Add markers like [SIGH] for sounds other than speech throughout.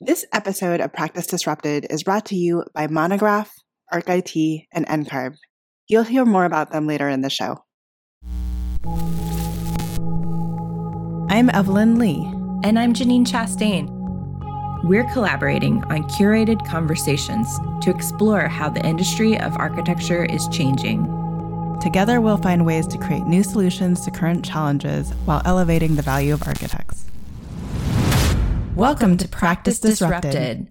This episode of Practice Disrupted is brought to you by Monograph, ArcIT, and NCARB. You'll hear more about them later in the show. I'm Evelyn Lee. And I'm Janine Chastain. We're collaborating on curated conversations to explore how the industry of architecture is changing. Together, we'll find ways to create new solutions to current challenges while elevating the value of architects. Welcome to Practice Disrupted.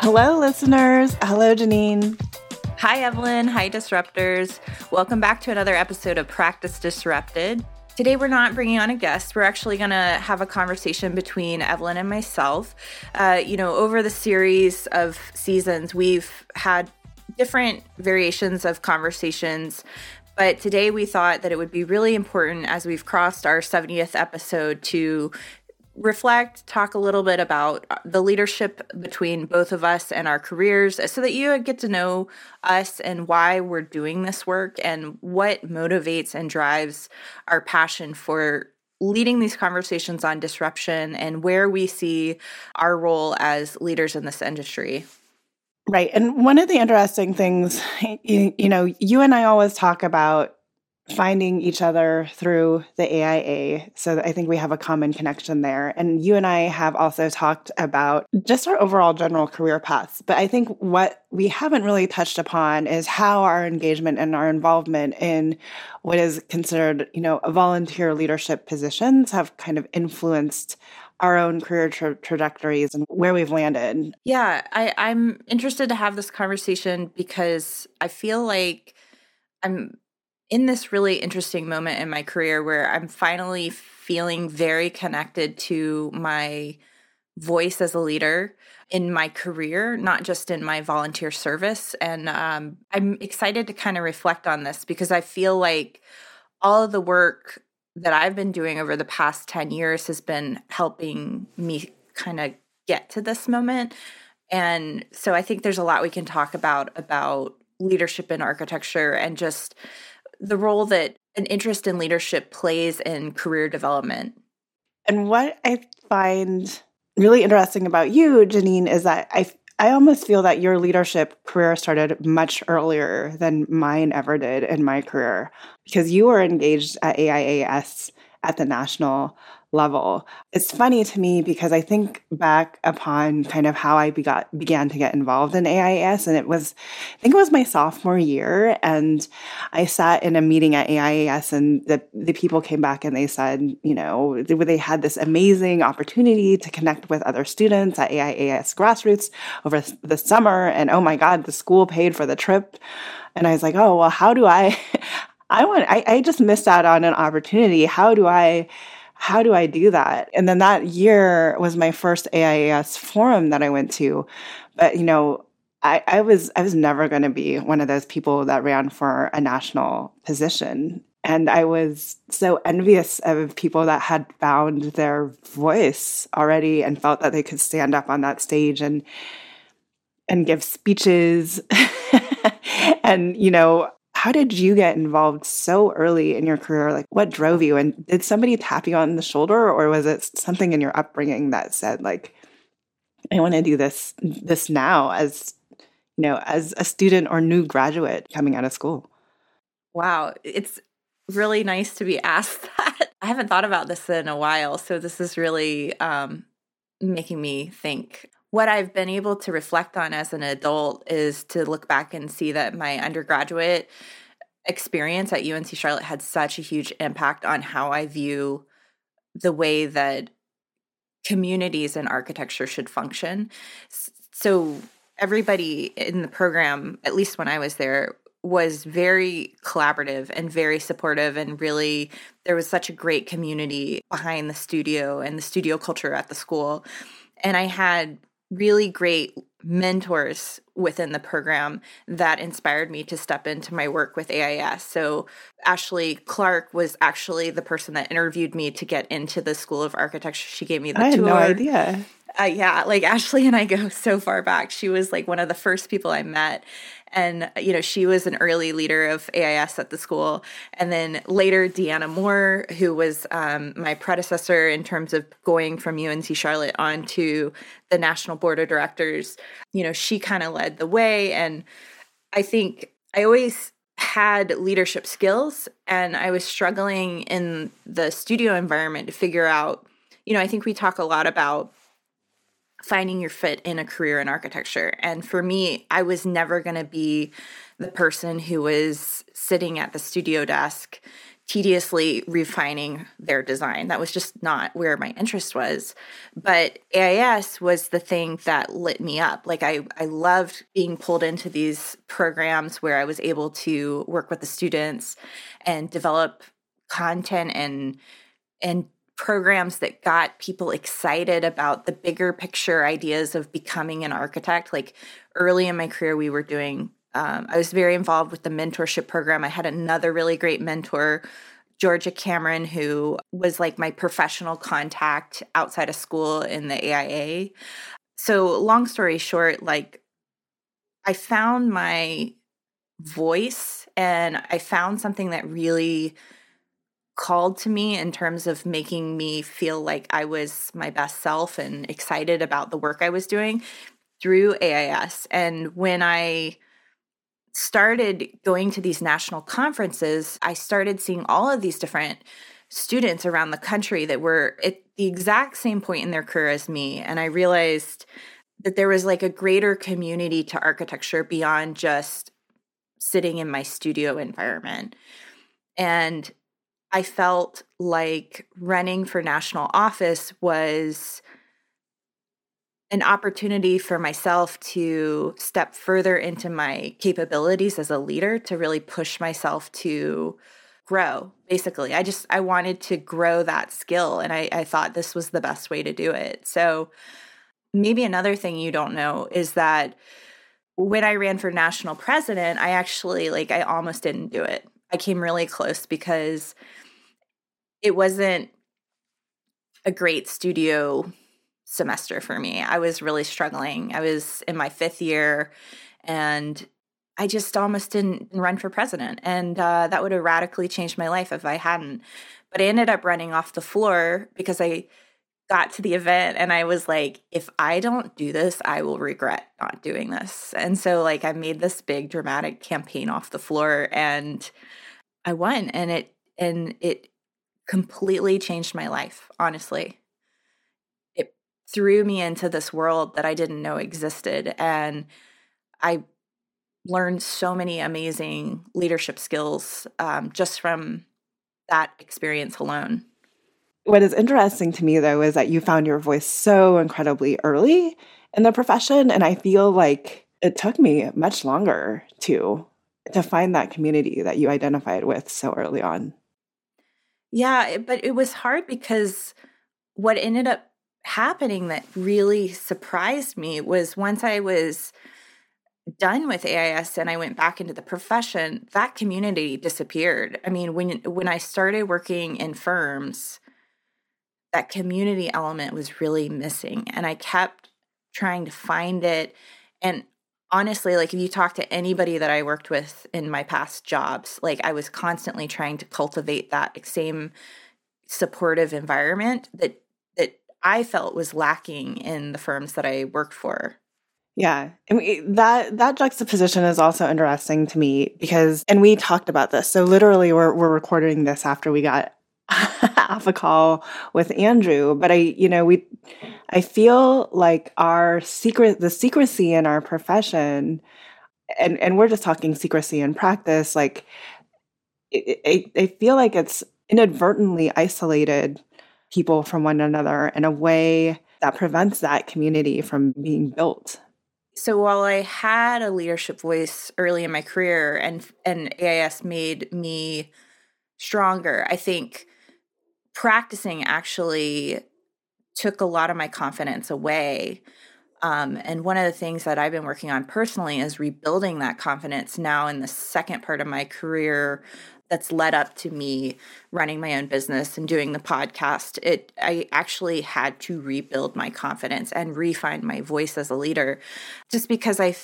Hello, listeners. Hello, Janine. Hi, Evelyn. Hi, Disruptors. Welcome back to another episode of Practice Disrupted. Today, we're not bringing on a guest. We're actually going to have a conversation between Evelyn and myself. Uh, you know, over the series of seasons, we've had different variations of conversations. But today we thought that it would be really important as we've crossed our 70th episode to reflect, talk a little bit about the leadership between both of us and our careers so that you get to know us and why we're doing this work and what motivates and drives our passion for leading these conversations on disruption and where we see our role as leaders in this industry. Right. And one of the interesting things, you, you, know, you and I always talk about finding each other through the AIA. So I think we have a common connection there. And you and I have also talked about just our overall general career paths. But I think what we haven't really touched upon is how our engagement and our involvement in what is considered, you know, volunteer leadership positions have kind of influenced our own career tra- trajectories and where we've landed. Yeah, I, I'm interested to have this conversation because I feel like I'm in this really interesting moment in my career where I'm finally feeling very connected to my voice as a leader in my career, not just in my volunteer service. And um, I'm excited to kind of reflect on this because I feel like all of the work that I've been doing over the past 10 years has been helping me kind of get to this moment. And so I think there's a lot we can talk about about leadership in architecture and just the role that an interest in leadership plays in career development. And what I find really interesting about you, Janine, is that I I almost feel that your leadership career started much earlier than mine ever did in my career because you were engaged at AIAS at the national level. It's funny to me because I think back upon kind of how I begot, began to get involved in AIAS, and it was, I think it was my sophomore year, and I sat in a meeting at AIAS, and the, the people came back and they said, you know, they, they had this amazing opportunity to connect with other students at AIAS grassroots over the summer, and oh my God, the school paid for the trip. And I was like, oh, well, how do I, [LAUGHS] I want, I, I just missed out on an opportunity. How do I, how do I do that? And then that year was my first AIAS forum that I went to. But, you know, I, I was I was never going to be one of those people that ran for a national position. And I was so envious of people that had found their voice already and felt that they could stand up on that stage and and give speeches. [LAUGHS] and, you know, how did you get involved so early in your career? Like, what drove you? And did somebody tap you on the shoulder, or was it something in your upbringing that said, like, I want to do this this now as you know, as a student or new graduate coming out of school? Wow, it's really nice to be asked [LAUGHS] that. I haven't thought about this in a while, so this is really um, making me think what I've been able to reflect on as an adult is to look back and see that my undergraduate experience at UNC Charlotte had such a huge impact on how I view the way that communities and architecture should function. So everybody in the program, at least when I was there, was very collaborative and very supportive and really there was such a great community behind the studio and the studio culture at the school and i had really great mentors within the program that inspired me to step into my work with AIAS. So, Ashley Clark was actually the person that interviewed me to get into the School of Architecture. She gave me the I tour. had no idea. Uh, yeah, like Ashley and I go [LAUGHS] so far back. She was like one of the first people I met. And, you know, she was an early leader of AIAS at the school. And then later, Deanna Moore, who was um, my predecessor in terms of going from UNC Charlotte on to the National Board of Directors, you know, she kind of led the way. And I think I always had leadership skills and I was struggling in the studio environment to figure out, you know, I think we talk a lot about finding your fit in a career in architecture. And for me, I was never going to be the person who was sitting at the studio desk tediously refining their design. That was just not where my interest was. But AIAS was the thing that lit me up. Like I, I loved being pulled into these programs where I was able to work with the students and develop content and and programs that got people excited about the bigger picture ideas of becoming an architect. Like early in my career, we were doing, um, I was very involved with the mentorship program. I had another really great mentor, Georgia Cameron, who was like my professional contact outside of school in the AIA. So, long story short, like I found my voice and I found something that really called to me in terms of making me feel like I was my best self and excited about the work I was doing through AIAS. And when I started going to these national conferences, I started seeing all of these different students around the country that were at the exact same point in their career as me. And I realized that there was like a greater community to architecture beyond just sitting in my studio environment. And I felt like running for national office was an opportunity for myself to step further into my capabilities as a leader to really push myself to grow basically. I just i wanted to grow that skill and I, I thought this was the best way to do it. So maybe another thing you don't know is that when i ran for national president i actually like i almost didn't do it i came really close because it wasn't a great studio semester for me. I was really struggling. I was in my fifth year and I just almost didn't run for president. And uh, that would have radically changed my life if I hadn't. But I ended up running off the floor because I got to the event and I was like, if I don't do this, I will regret not doing this. And so, like, I made this big dramatic campaign off the floor and I won. And it, and it completely changed my life, honestly. It threw me into this world that I didn't know existed. And I learned so many amazing leadership skills um, just from that experience alone. What is interesting to me, though, is that you found your voice so incredibly early in the profession. And I feel like it took me much longer to to find that community that you identified with so early on. Yeah, but it was hard because what ended up happening that really surprised me was once I was done with AIAS and I went back into the profession, that community disappeared. I mean, when when I started working in firms, that community element was really missing and I kept trying to find it and honestly, like if you talk to anybody that I worked with in my past jobs, like I was constantly trying to cultivate that same supportive environment that that I felt was lacking in the firms that I worked for. Yeah, and we, that that juxtaposition is also interesting to me because, and we talked about this. So literally, we're we're recording this after we got [LAUGHS] off a call with Andrew, but I, you know, we, I feel like our secret, the secrecy in our profession, and and we're just talking secrecy in practice. Like, I, I feel like it's inadvertently isolated people from one another in a way that prevents that community from being built. So while I had a leadership voice early in my career, and and AIAS made me stronger, I think practicing actually took a lot of my confidence away. Um, and one of the things that I've been working on personally is rebuilding that confidence now in the second part of my career that's led up to me running my own business and doing the podcast. It I actually had to rebuild my confidence and refine my voice as a leader just because I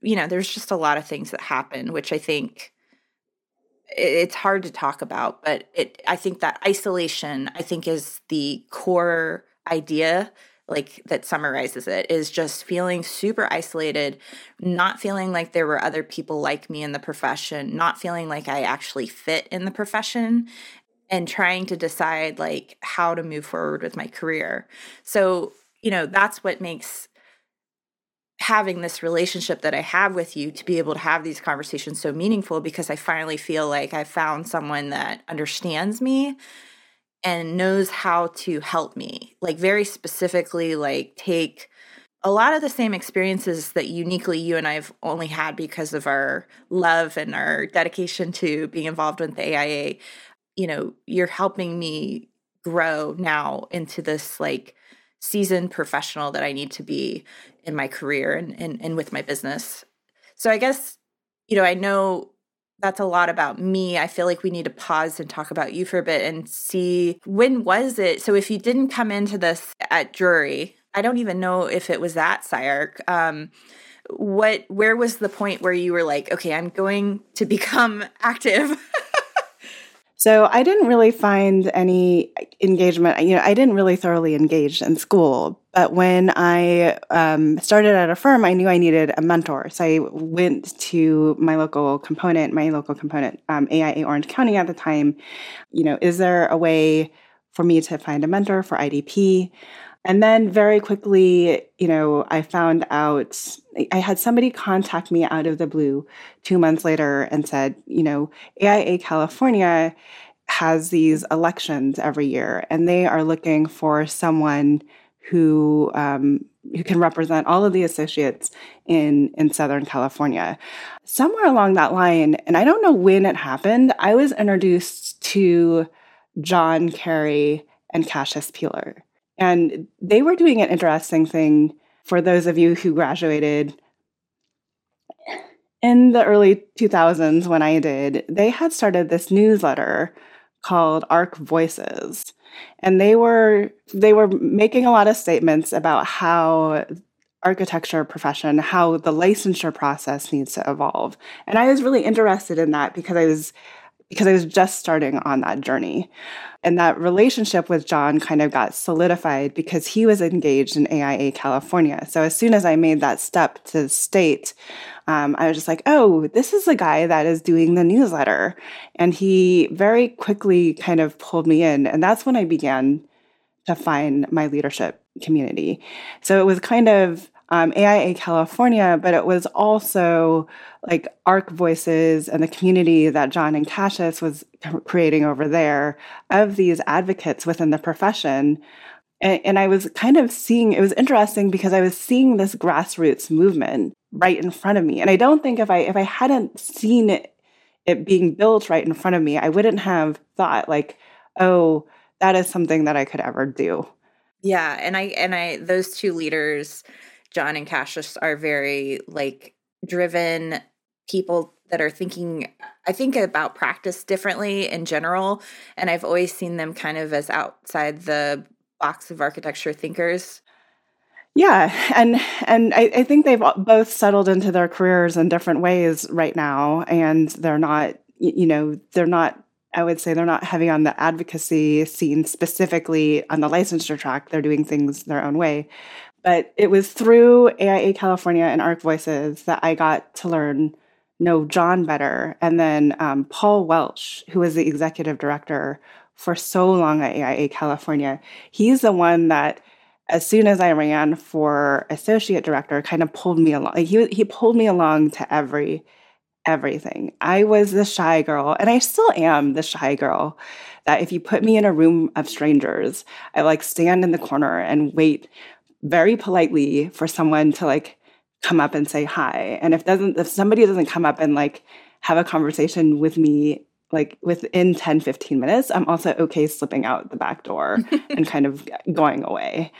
you know, there's just a lot of things that happen, which I think it's hard to talk about, but it I think that isolation I think is the core idea like that summarizes it is just feeling super isolated, not feeling like there were other people like me in the profession, not feeling like I actually fit in the profession and trying to decide like how to move forward with my career. So, you know, that's what makes having this relationship that I have with you to be able to have these conversations so meaningful because I finally feel like I found someone that understands me and knows how to help me. Like very specifically like take a lot of the same experiences that uniquely you and I've only had because of our love and our dedication to being involved with the AIA. You know, you're helping me grow now into this like seasoned professional that I need to be in my career and, and, and with my business. So I guess, you know, I know that's a lot about me. I feel like we need to pause and talk about you for a bit and see when was it? So if you didn't come into this at Drury, I don't even know if it was that SCI-Arc. Um, what where was the point where you were like, okay, I'm going to become [LAUGHS] active? So I didn't really find any engagement. You know, I didn't really thoroughly engage in school. But when I um, started at a firm, I knew I needed a mentor. So I went to my local component, my local component, um, AIA Orange County at the time. You know, is there a way for me to find a mentor for IDP? And then very quickly, you know, I found out I had somebody contact me out of the blue two months later and said, you know, AIA California has these elections every year, and they are looking for someone who um, who can represent all of the associates in in Southern California. Somewhere along that line, and I don't know when it happened, I was introduced to John Cary and Casius Pealer. And they were doing an interesting thing for those of you who graduated in the early 2000s when I did. They had started this newsletter called ArchVoices. And they were they were making a lot of statements about how architecture profession, how the licensure process needs to evolve. And I was really interested in that because I was because I was just starting on that journey. And that relationship with John kind of got solidified because he was engaged in AIA California. So as soon as I made that step to state, um, I was just like, oh, this is the guy that is doing the newsletter. And he very quickly kind of pulled me in. And that's when I began to find my leadership community. So it was kind of um, AIA California, but it was also like ArchVoices and the community that John and Casius was creating over there of these advocates within the profession. And, and I was kind of seeing, it was interesting because I was seeing this grassroots movement right in front of me. And I don't think if I if I hadn't seen it, it being built right in front of me, I wouldn't have thought like, oh, that is something that I could ever do. Yeah, and I and I those two leaders John and Casius are very like driven people that are thinking I think about practice differently in general and I've always seen them kind of as outside the box of architecture thinkers. Yeah, and and I, I think they've both settled into their careers in different ways right now, and they're not, you know, they're not I would say they're not heavy on the advocacy scene specifically on the licensure track. They're doing things their own way. But it was through AIA California and ArchVoices that I got to learn know John better. And then um, Paul Welch, who was the executive director for so long at AIA California, he's the one that, as soon as I ran for associate director, kind of pulled me along. He he pulled me along to every everything. I was the shy girl, and I still am the shy girl. That if you put me in a room of strangers, I like stand in the corner and wait very politely for someone to like come up and say hi. And if doesn't if somebody doesn't come up and like have a conversation with me like within 10 15 minutes i'm also okay slipping out the back door [LAUGHS] and kind of going away.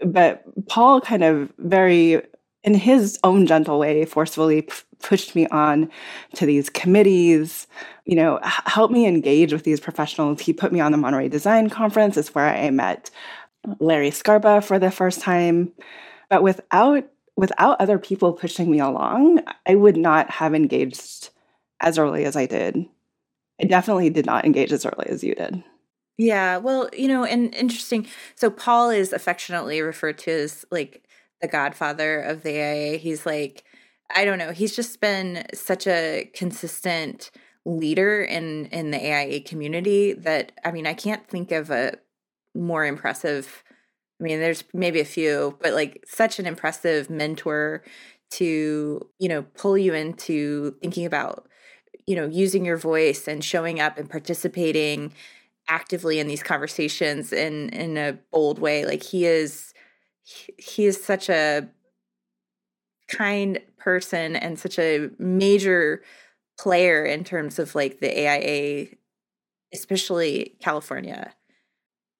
But paul kind of very in his own gentle way forcefully p- pushed me on to these committees you know h- helped me engage with these professionals. He put me on the monterey design conference. It's where i met Larry Scarpa for the first time. But without without other people pushing me along, I would not have engaged as early as I did. I definitely did not engage as early as you did. Yeah, well, you know, and interesting. So Paul is affectionately referred to as like the godfather of the AIA. He's like, I don't know, he's just been such a consistent leader in in the AIA community that I mean, I can't think of a more impressive I mean, there's maybe a few, but like such an impressive mentor to, you know, pull you into thinking about, you know, using your voice and showing up and participating actively in these conversations in in a bold way. Like he is he is such a kind person and such a major player in terms of like the AIA especially California.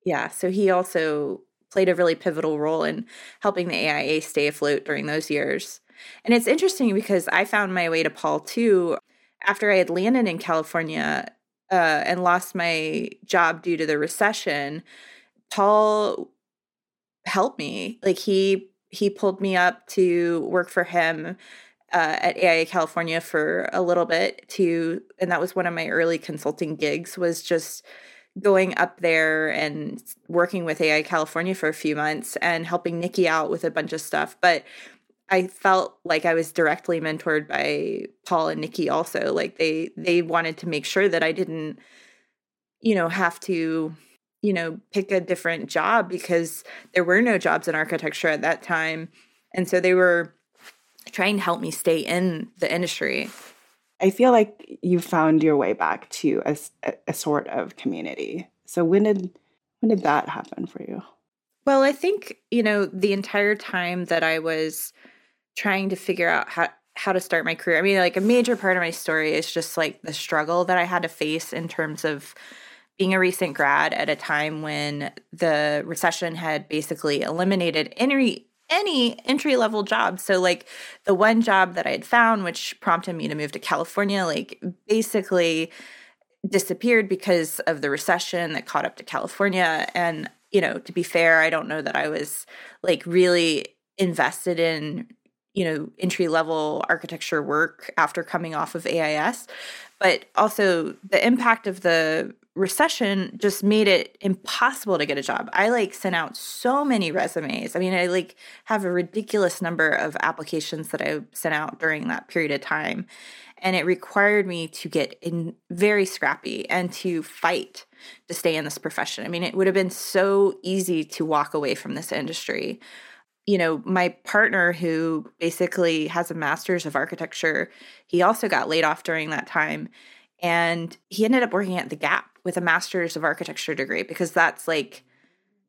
Yeah, so he also played a really pivotal role in helping the AIA stay afloat during those years. And it's interesting because I found my way to Paul too after I had landed in California uh, and lost my job due to the recession. Paul helped me. Like he he pulled me up to work for him uh, at AIA California for a little bit to, and that was one of my early consulting gigs. Was just going up there and working with AIA California for a few months and helping Nikki out with a bunch of stuff. But I felt like I was directly mentored by Paul and Nikki also. Like they they wanted to make sure that I didn't, you know, have to, you know, pick a different job because there were no jobs in architecture at that time. And so they were trying to help me stay in the industry. I feel like you found your way back to a, a sort of community. So when did when did that happen for you? Well, I think, you know, the entire time that I was trying to figure out how how to start my career. I mean, like a major part of my story is just like the struggle that I had to face in terms of being a recent grad at a time when the recession had basically eliminated any any entry level job. So, like the one job that I had found, which prompted me to move to California, like basically disappeared because of the recession that caught up to California. And, you know, to be fair, I don't know that I was like really invested in, you know, entry level architecture work after coming off of AIAS. But also the impact of the recession just made it impossible to get a job. I like sent out so many resumes. I mean, I like have a ridiculous number of applications that I sent out during that period of time. And it required me to get in very scrappy and to fight to stay in this profession. I mean, it would have been so easy to walk away from this industry. You know, my partner, who basically has a master's of architecture, he also got laid off during that time. And he ended up working at the Gap with a master's of architecture degree because that's like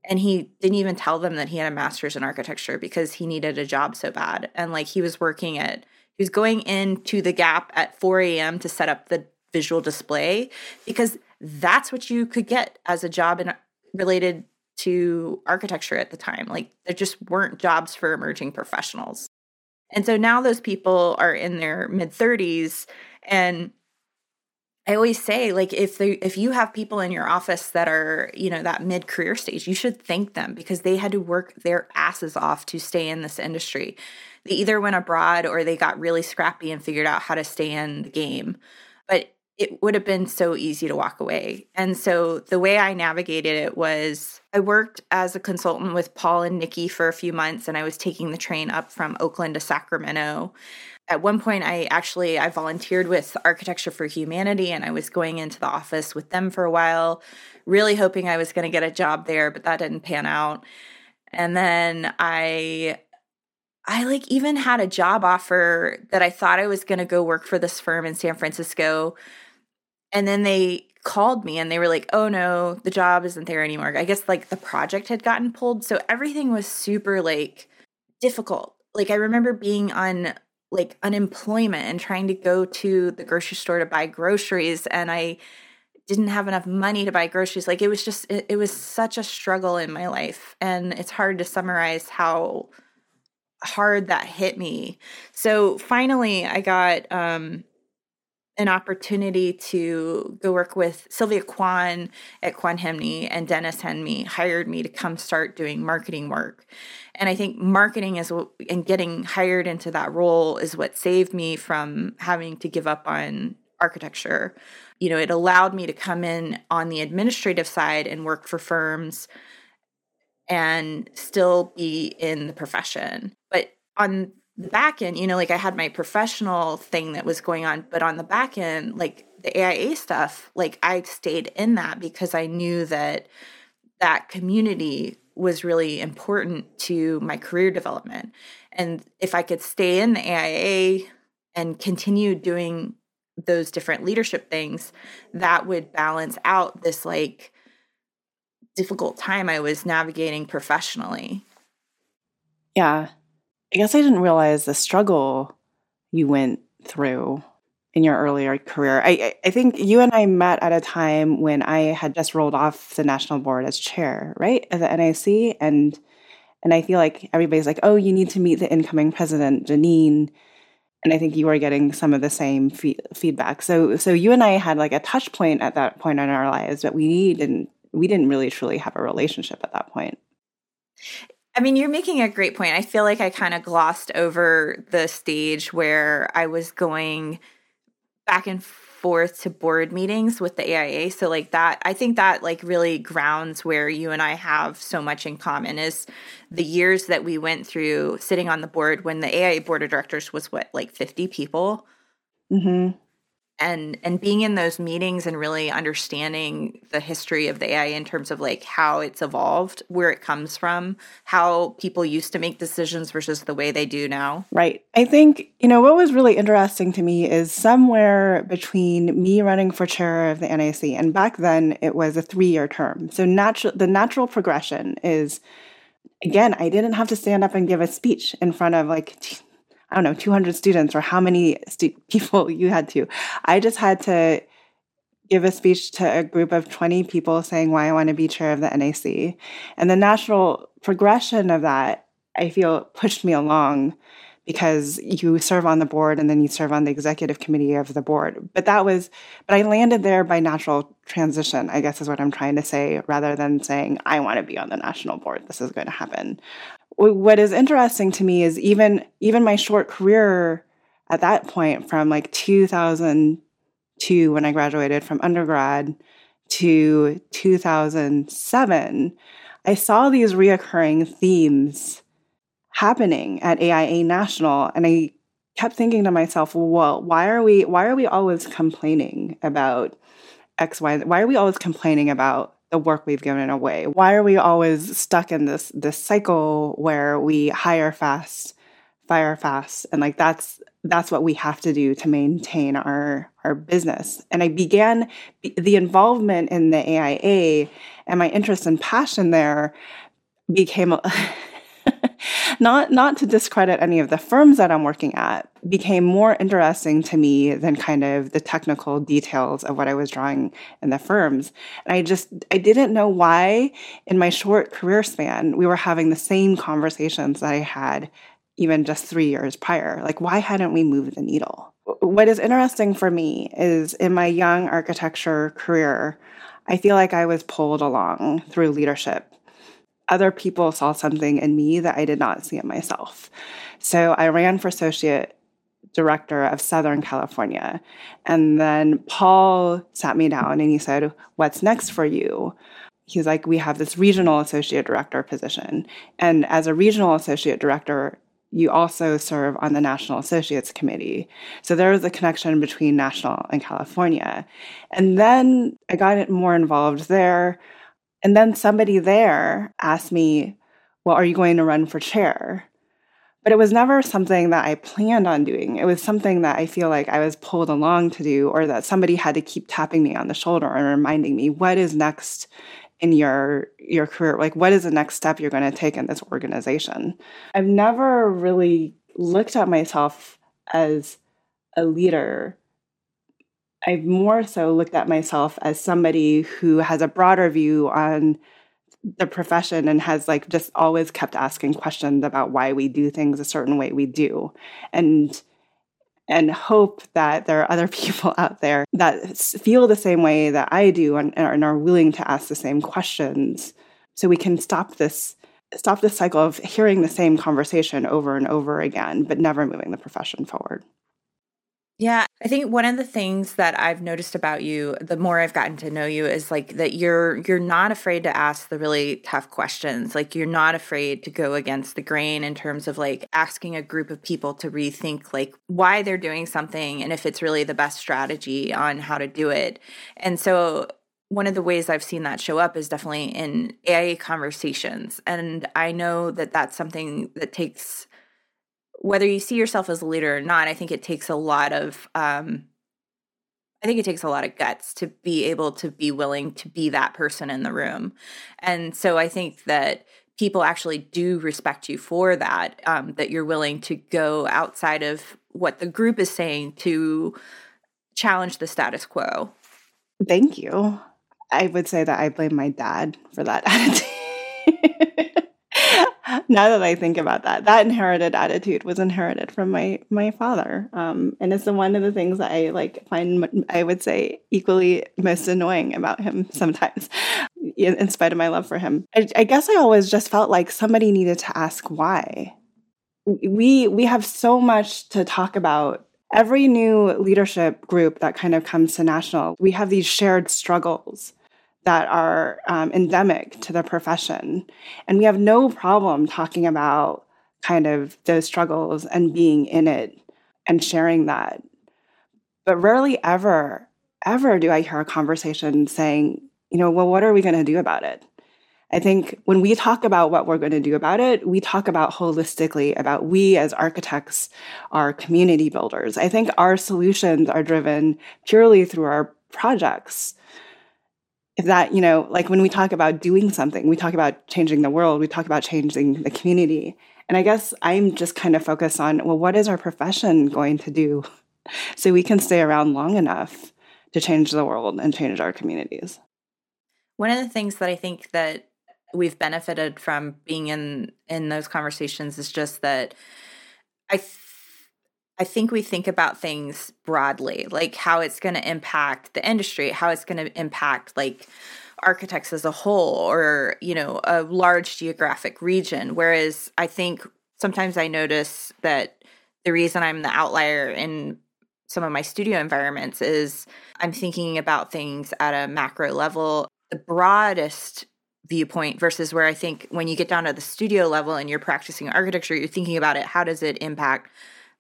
and he didn't even tell them that he had a master's in architecture because he needed a job so bad. And like he was working at he was going into the gap at 4 a.m to set up the visual display because that's what you could get as a job in related to architecture at the time. Like there just weren't jobs for emerging professionals. And so now those people are in their mid 30s and I always say like if they if you have people in your office that are, you know, that mid-career stage, you should thank them because they had to work their asses off to stay in this industry. They either went abroad or they got really scrappy and figured out how to stay in the game. But it would have been so easy to walk away. And so the way I navigated it was I worked as a consultant with Paul and Nikki for a few months and I was taking the train up from Oakland to Sacramento at one point i actually i volunteered with architecture for humanity and i was going into the office with them for a while really hoping i was going to get a job there but that didn't pan out. And then i i like even had a job offer that i thought i was going to go work for this firm in san francisco. And then they called me and they were like oh no the job isn't there anymore. I guess like the project had gotten pulled. So everything was super like difficult. Like i remember being on like unemployment and trying to go to the grocery store to buy groceries and I didn't have enough money to buy groceries. Like it was just it, it was such a struggle in my life and it's hard to summarize how hard that hit me. So finally i got um an opportunity to go work with Sylvia Kwan at Kwan Henmi and Denis Henmi hired me to come start doing marketing work. And I think marketing is and getting hired into that role is what saved me from having to give up on architecture. You know, it allowed me to come in on the administrative side and work for firms and still be in the profession. But on the back end, you know, like I had my professional thing that was going on, but on the back end, like the AIA stuff, like I stayed in that because I knew that that community was really important to my career development. And if I could stay in the AIA and continue doing those different leadership things, that would balance out this like difficult time I was navigating professionally. Yeah. I guess I didn't realize the struggle you went through in your earlier career. I, I think you and I met at a time when I had just rolled off the national board as chair, right, at the NIC, and and I feel like everybody's like, "Oh, you need to meet the incoming president, Janine," and I think you were getting some of the same fe- feedback. So, so you and I had like a touch point at that point in our lives, but we didn't we didn't really truly have a relationship at that point. I mean, you're making a great point. I feel like I kind of glossed over the stage where I was going back and forth to board meetings with the AIA. So like that, I think that like really grounds where you and I have so much in common is the years that we went through sitting on the board when the AIA board of directors was what like 50 people. Mm-hmm and and being in those meetings and really understanding the history of the AIA in terms of like how it's evolved, where it comes from, how people used to make decisions versus the way they do now. Right. I think, you know, what was really interesting to me is somewhere between me running for chair of the NIC and back then it was a 3-year term. So natural the natural progression is again, I didn't have to stand up and give a speech in front of like I don't know, 200 students or how many [LAUGHS] people you had to. I just had to give a speech to a group of 20 people saying why I want to be chair of the NAC. And the natural progression of that, I feel, pushed me along because you serve on the board and then you serve on the executive committee of the board. But that was, but I landed there by natural transition, I guess is what I'm trying to say, rather than saying, I want to be on the national board. This is going to happen what is interesting to me is even even my short career at that point from like 2002 when I graduated from undergrad to 2007 I saw these reoccurring themes happening at AIA National and I kept thinking to myself well why are we why are we always complaining about x y why are we always complaining about the work we've given away? Why are we always stuck in this this cycle where we hire fast, fire fast, and like that's that's what we have to do to maintain our our business. And I began the involvement in the AIA and my interest and passion there became [LAUGHS] not not to discredit any of the firms that I'm working at, became more interesting to me than kind of the technical details of what I was drawing in the firms. And I just I didn't know why in my short career span we were having the same conversations that I had even just 3 years prior. Like why hadn't we moved the needle? What is interesting for me is in my young architecture career, I feel like I was pulled along through leadership other people saw something in me that I did not see in myself. So I ran for associate director of Southern California. And then Paul sat me down and he said, What's next for you? He's like, We have this regional associate director position. And as a regional associate director, you also serve on the National Associates Committee. So there was a connection between national and California. And then I got more involved there. And then somebody there asked me, Well, are you going to run for chair? But it was never something that I planned on doing. It was something that I feel like I was pulled along to do, or that somebody had to keep tapping me on the shoulder and reminding me, What is next in your your career like what is the next step you're going to take in this organization i've never really looked at myself as a leader I've more so looked at myself as somebody who has a broader view on the profession and has like just always kept asking questions about why we do things a certain way we do. And and hope that there are other [LAUGHS] people out there that feel the same way that I do and, and are willing to ask the same questions so we can stop this stop this cycle of hearing the same conversation over and over again but never moving the profession forward. Yeah, I think one of the things that I've noticed about you the more I've gotten to know you is like that you're you're not afraid to ask the really tough questions. Like you're not afraid to go against the grain in terms of like asking a group of people to rethink like why they're doing something and if it's really the best strategy on how to do it. And so one of the ways I've seen that show up is definitely in AIA conversations. And I know that that's something that takes whether you see yourself as a leader or not, I think it takes a lot of um, I think it takes a lot of guts to be able to be willing to be that person in the room. And so I think that people actually do respect you for that, um, that you're willing to go outside of what the group is saying to challenge the status quo. Thank you. I would say that I blame my dad for that [LAUGHS] attitude [LAUGHS] now that I think about that, that inherited attitude was inherited from my my father, um, and it's the one of the things that I like find I would say equally most annoying about him sometimes, [LAUGHS] in, spite of my love for him. I, I guess I always just felt like somebody needed to ask why. We we have so much to talk about every new leadership group that kind of comes to national, we have these shared struggles that are um, endemic to the profession. And we have no problem talking about kind of those struggles and being in it and sharing that. But rarely ever, ever do I hear a conversation saying, you know, well, what are we going to do about it? I think when we talk about what we're going to do about it, we talk about holistically about we as architects are community builders. I think our solutions are driven purely through our projects if that you know like when we talk about doing something we talk about changing the world we talk about changing the community. And i guess i'm just kind of focused on well what is our profession going to do [LAUGHS] so we can stay around long enough to change the world and change our communities? One of the things that i think that we've benefited from being in in those conversations is just that i I think we think about things broadly, like how it's going to impact the industry, how it's going to impact like architects as a whole or, you know, a large geographic region. Whereas I think sometimes I notice that the reason I'm the outlier in some of my studio environments is I'm thinking about things at a macro level, the broadest viewpoint versus where I think when you get down to the studio level and you're practicing architecture, you're thinking about it, how does it impact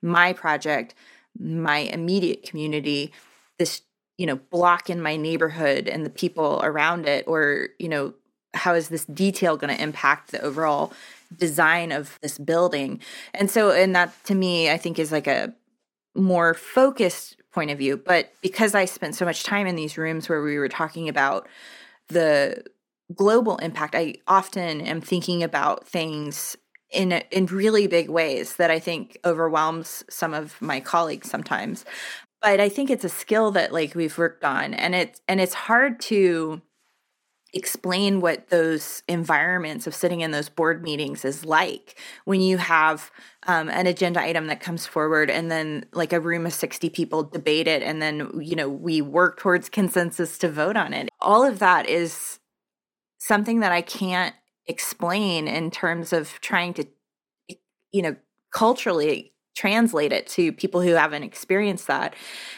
my project, my immediate community, this, you know, block in my neighborhood and the people around it, or, you know, how is this detail going to impact the overall design of this building? And so, and that to me, I think is like a more focused point of view. But because I spent so much time in these rooms where we were talking about the global impact, I often am thinking about things in in really big ways that I think overwhelms some of my colleagues sometimes. But I think it's a skill that like we've worked on and it's and it's hard to explain what those environments of sitting in those board meetings is like when you have um, an agenda item that comes forward and then like a room of 60 people debate it and then you know we work towards consensus to vote on it all of that is something that i can't explain in terms of trying to you know culturally translate it to people who haven't experienced that.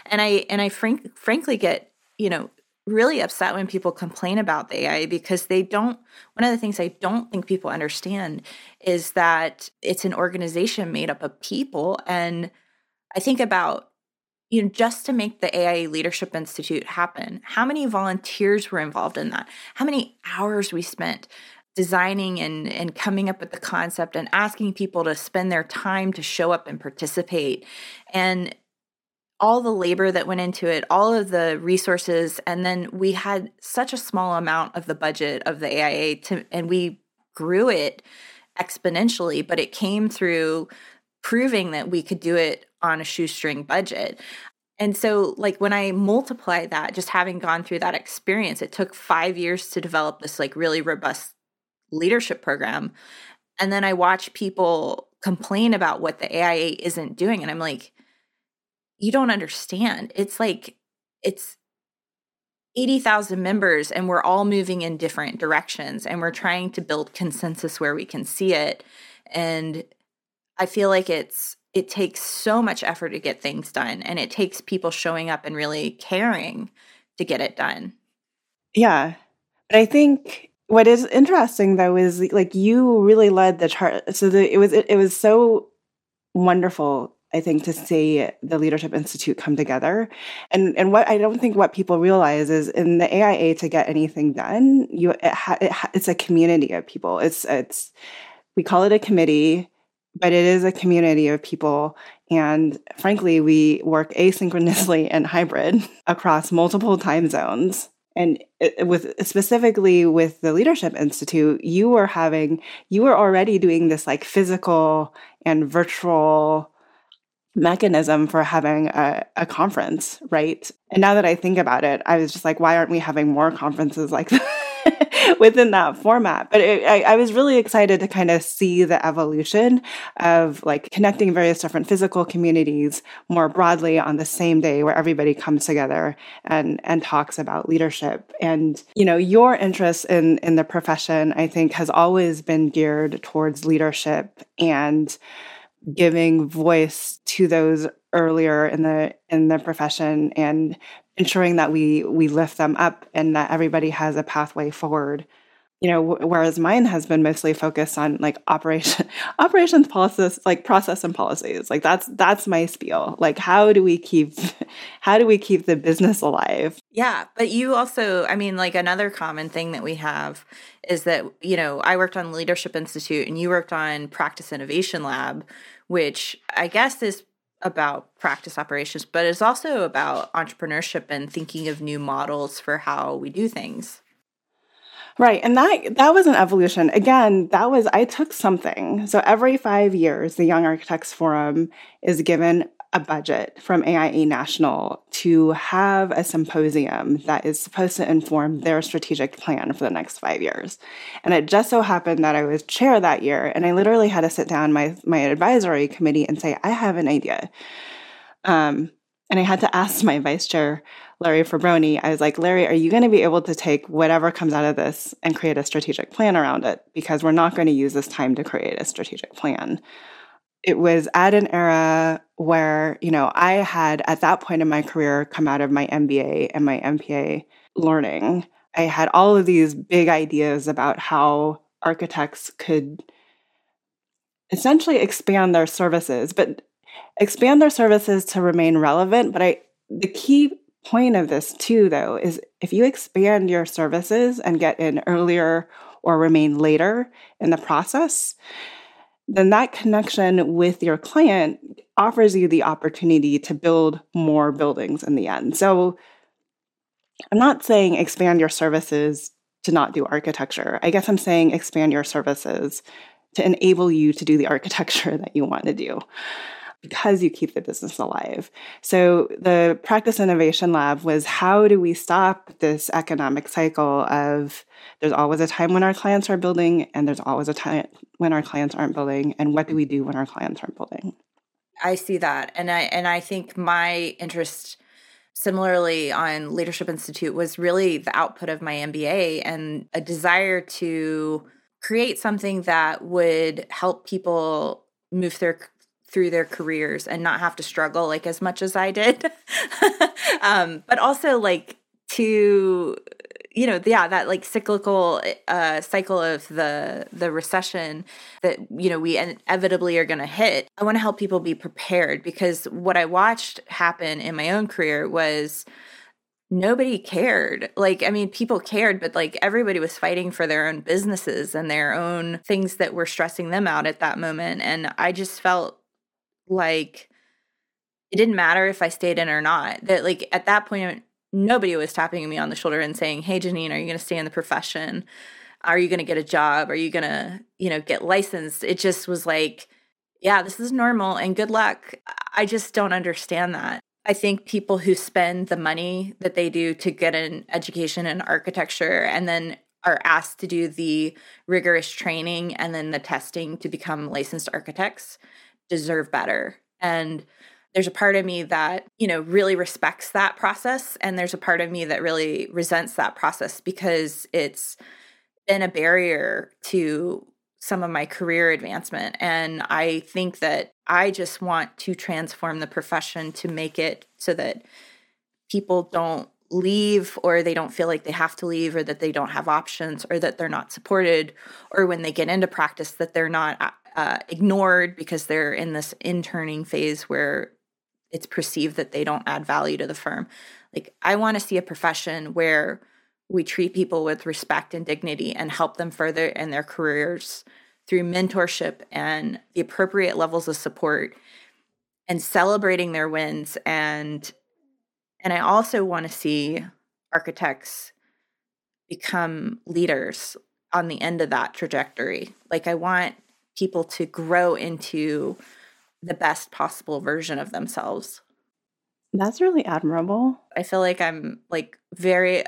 And i and i frank, frankly get you know really upset when people complain about the AIA because they don't one of the things i don't think people understand is that it's an organization made up of people. And i think about you know just to make the AIA leadership institute happen how many volunteers were involved in that? How many hours we spent designing and and coming up with the concept and asking people to spend their time to show up and participate. And all the labor that went into it all of the resources and then we had such a small amount of the budget of the AIA to and we grew it exponentially but it came through proving that we could do it on a shoestring budget. And so, like, when I multiply that, just having gone through that experience, it took five years to develop this, like, really robust leadership program. And then I watch people complain about what the AIA isn't doing. And I'm like, you don't understand. It's like, it's 80,000 members and we're all moving in different directions and we're trying to build consensus where we can see it. And I feel like it's, it takes so much effort to get things done and it takes people showing up and really caring to get it done. Yeah. But I think what is interesting though is like you really led the chart. So the, it was it, it was so wonderful I think to see the Leadership Institute come together. And and what I don't think what people realize is in the AIA to get anything done, you it ha, it ha, it's a community of people. It's it's we call it a committee, but it is a community of people. And frankly, we work asynchronously [LAUGHS] and hybrid across multiple time zones and uh, uh, with specifically with the leadership institute you were having you were already doing this like physical and virtual mechanism for having a, a, conference right? And now that i think about it i was just like why aren't we having more conferences like [LAUGHS] [LAUGHS] within that format. But it, I, I, was really excited to kind of see the evolution of like connecting various different physical communities more broadly on the same day where everybody comes together and and talks about leadership. And you know, your interest in in the profession, I think, has always been geared towards leadership and giving voice to those earlier in the in the profession and ensuring that we we lift them up and that everybody has a pathway forward. You know whereas mine has been mostly focused on like operation [LAUGHS] operations policies like process and policies. Like that's that's my spiel. Like how do we keep [LAUGHS] how do we keep the business alive? Yeah but you also i mean like another common thing that we have is that you know i worked on leadership institute and you worked on practice innovation lab which i guess is about practice operations, but it's also about entrepreneurship and thinking of new models for how we do things. Right. And that that was an evolution. Again, that was I took something. So every 5 years the Young Architects Forum is given a budget from AIA National to have a symposium that is supposed to inform their strategic plan for the next five years. And it just so happened that I was chair that year, and I literally had to sit down my my advisory committee and say, I have an idea. Um, and I had to ask my vice chair, Larry Fabroni, I was like, Larry, are you going to be able to take whatever comes out of this and create a strategic plan around it? Because we're not going to use this time to create a strategic plan it was at an era where, you know, I had at that point in my career come out of my MBA and my MPA learning. I had all of these big ideas about how architects could essentially expand their services, but expand their services to remain relevant. But I, the key point of this too, though, is if you expand your services and get in earlier or remain later in the process, then that connection with your client offers you the opportunity to build more buildings in the end. So I'm not saying expand your services to not do architecture. I guess I'm saying expand your services to enable you to do the [LAUGHS] architecture that you want to do because you keep the business alive. So the practice innovation lab was how do we stop this economic cycle of there's always a time when our clients are building and there's always a time when our clients aren't building and what do we do when our clients aren't building? I see that. And I and I think my interest similarly on Leadership Institute was really the output of my MBA and a desire to create something that would help people move their through their careers and not have to struggle like as much as I did. [LAUGHS] um, but also like to you know yeah that like cyclical uh cycle of the the recession that you know we inevitably are going to hit i want to help people be prepared because what i watched happen in my own career was nobody cared. Like, I mean, people cared, but like everybody was fighting for their own businesses and their own things that were stressing them out at that moment. And I just felt like it didn't matter if I stayed in or not. That like at that point nobody was tapping me on the shoulder and saying, "Hey Janine, are you going to stay in the profession? Are you going to get a job? Are you going to, you know, get licensed?" It just was like, "Yeah, this is normal and good luck." I just don't understand that. I think people who spend the money that they do to get an education in architecture and then are asked to do the rigorous training and then the testing to become licensed architects deserve better. And there's a part of me that, you know, really respects that process. And there's a part of me that really resents that process because it's been a barrier to some of my career advancement. And I think that I just want to transform the profession to make it so that people don't leave or they don't feel like they have to leave or that they don't have options or that they're not supported or when they get into practice that they're not uh, ignored because they're in this interning phase where it's perceived that they don't add value to the firm. Like, I want to see a profession where we treat people with respect and dignity and help them further in their careers through mentorship and the appropriate levels of support and celebrating their wins and and I also want to see architects become leaders on the end of that trajectory. Like I want people to grow into the best possible version of themselves. That's really admirable. I feel like I'm like very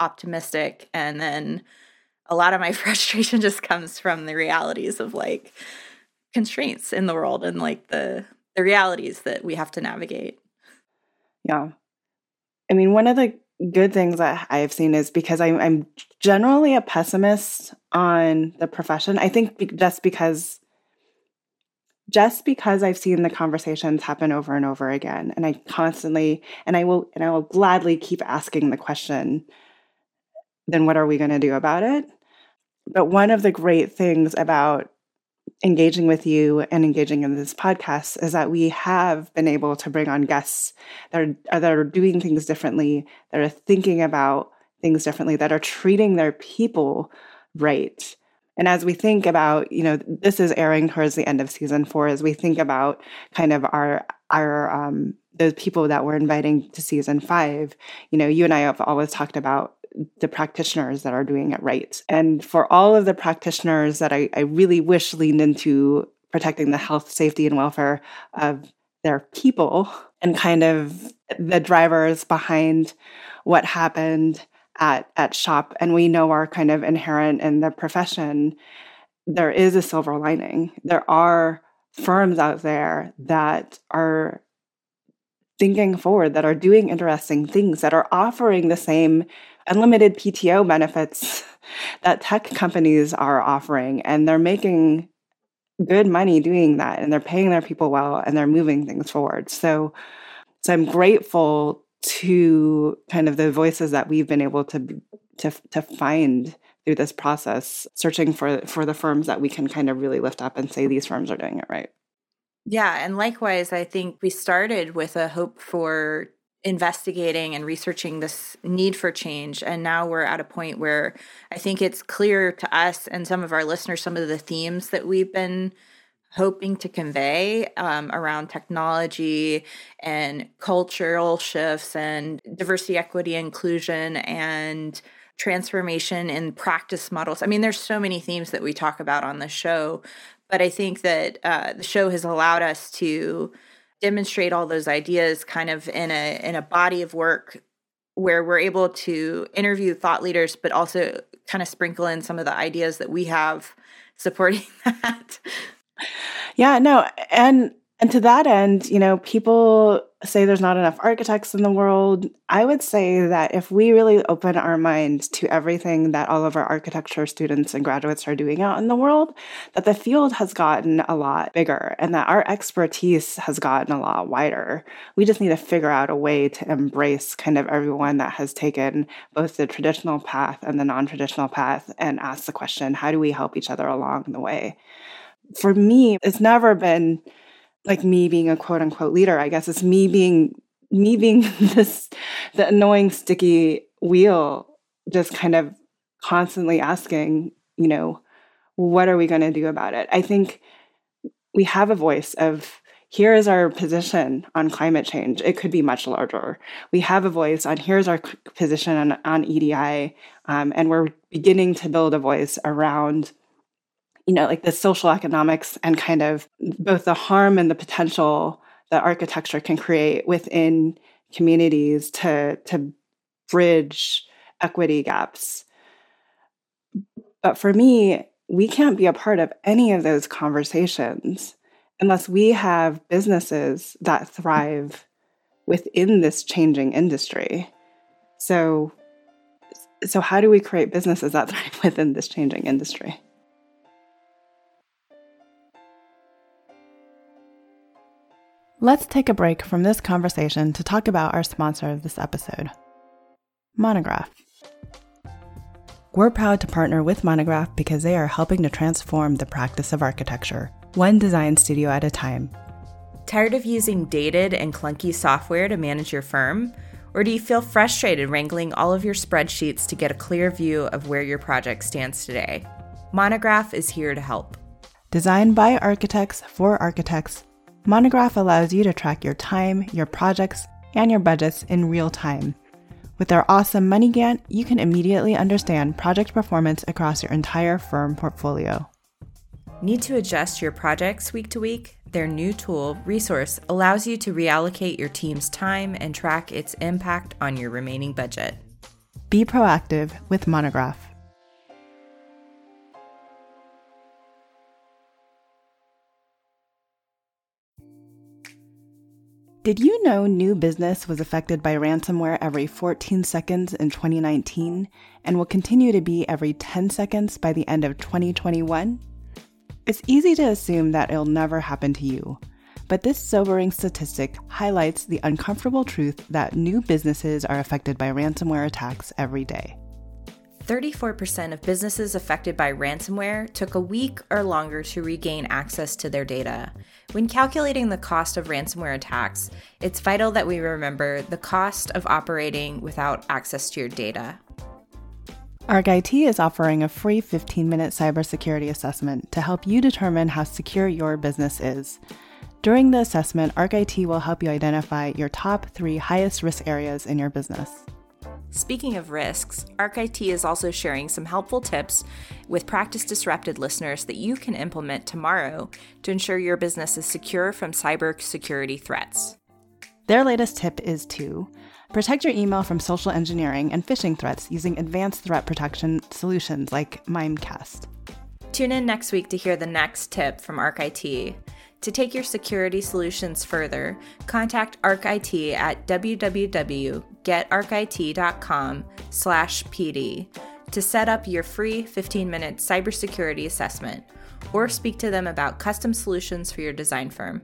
optimistic and then a lot of my [LAUGHS] frustration just comes from the realities of like constraints in the world and like the the realities that we have to navigate. Yeah. I mean, one of the good things that I've seen is because I'm, I'm generally a pessimist on the profession. I think just because just because I've seen the conversations happen over and over again, and I constantly and I will and I will gladly keep asking the question, then what are we going to do about it? But one of the great things about engaging with you and engaging in this podcast is that we have been able to bring on guests that are, that are doing things differently, that are thinking about things differently, that are treating their people right. And as we think about, you know, this is airing towards the end of season four, as we think about kind of our our um, people that we're inviting to season five, you know, you and I have always talked about the practitioners that are doing it right. And for all of the practitioners that I, I really wish leaned into protecting the health, safety, and welfare of their people and kind of the drivers behind what happened at at SHoP. And we know are kind of inherent in the profession. There is a silver lining. There are firms out there that are thinking forward that are doing interesting things that are offering the same unlimited PTO benefits that tech companies are offering and they're making good money doing that and they're paying their people well and they're moving things forward. So so i'm grateful to kind of the voices that we've been able to to to find through this process searching for for the firms that we can kind of really lift up and say these firms are doing it right. Yeah and likewise i think we started with a hope for investigating and researching this need for change and now we're at a point where i think it's clear to us and some of our listeners some of the themes that we've been hoping to convey um, around technology and cultural shifts and diversity, equity, inclusion, and transformation in practice models. I mean, there's so many themes that we talk about on the show, but I think that uh, the show has allowed us to demonstrate all those ideas kind of in a in a body of work where we're able to interview thought leaders but also kind of sprinkle in some of the ideas that we have supporting [LAUGHS] that. Yeah, no, and and to that end, you know, people say there's not enough architects in the world. I would say that if we really open our minds to everything that all of our architecture students and graduates are doing out in the world, that the field has gotten a lot bigger and that our expertise has gotten a lot wider. We just need to figure out a way to embrace kind of everyone that has taken both the traditional path and the non traditional path and ask the question how do we help each other along the way? for me, it's never been like me being a quote unquote leader. I guess it's me being me being [LAUGHS] this the annoying sticky wheel, just kind of constantly asking, you know, what are we going to do about it? I think we have a voice of here is our position on climate change. It could be much larger. We have a voice on here's our position on, on EDI, um, and we're beginning to build a voice around you know, like the social economics and kind of both the harm and the potential that architecture can create within communities to to bridge equity gaps. But for me, we can't be a part of any of those conversations unless we have businesses that thrive within this changing industry. So so how do we create businesses that [LAUGHS] thrive within this changing industry? Let's take a break from this conversation to talk about our sponsor of this episode, Monograph. We're proud to partner with Monograph because they are helping to transform the practice of architecture, one design studio at a time. Tired of using dated and clunky software to manage your firm? Or do you feel frustrated wrangling all of your spreadsheets to get a clear view of where your project stands today? Monograph is here to help. Designed by architects for architects, Monograph allows you to track your time, your projects, and your budgets in real time with their awesome Money Gantt, you can immediately understand project performance across your entire firm portfolio. Need to adjust your projects week to week? Their new tool, Resource, allows you to reallocate your team's time and track its impact on your remaining budget. Be proactive with Monograph. Did you know new business was affected by ransomware every 14 seconds in 2019 and will continue to be every 10 seconds by the end of 2021? It's easy to assume that it'll never happen to you, but this sobering statistic highlights the uncomfortable truth that new businesses are affected by ransomware attacks every day. 34% of businesses affected by ransomware took a week or longer to regain access to their data. When calculating the cost of ransomware attacks, it's vital that we remember the cost of operating without access to your data. ArcIT is offering a free 15 minute cybersecurity assessment to help you determine how secure your business is. During the assessment, ArcIT will help you identify your top three highest risk areas in your business. Speaking of risks, ArcIT is also sharing some helpful tips with practice disrupted listeners that you can implement tomorrow to ensure your business is secure from cybersecurity threats. Their latest tip is to protect your email from social engineering and phishing threats using advanced threat protection solutions like Mimecast. Tune in next week to hear the next tip from ArcIT. To take your security solutions further, contact ArcIT at www.getarcit.com slash PD to set up your free 15-minute cybersecurity assessment or speak to them about custom solutions for your design firm.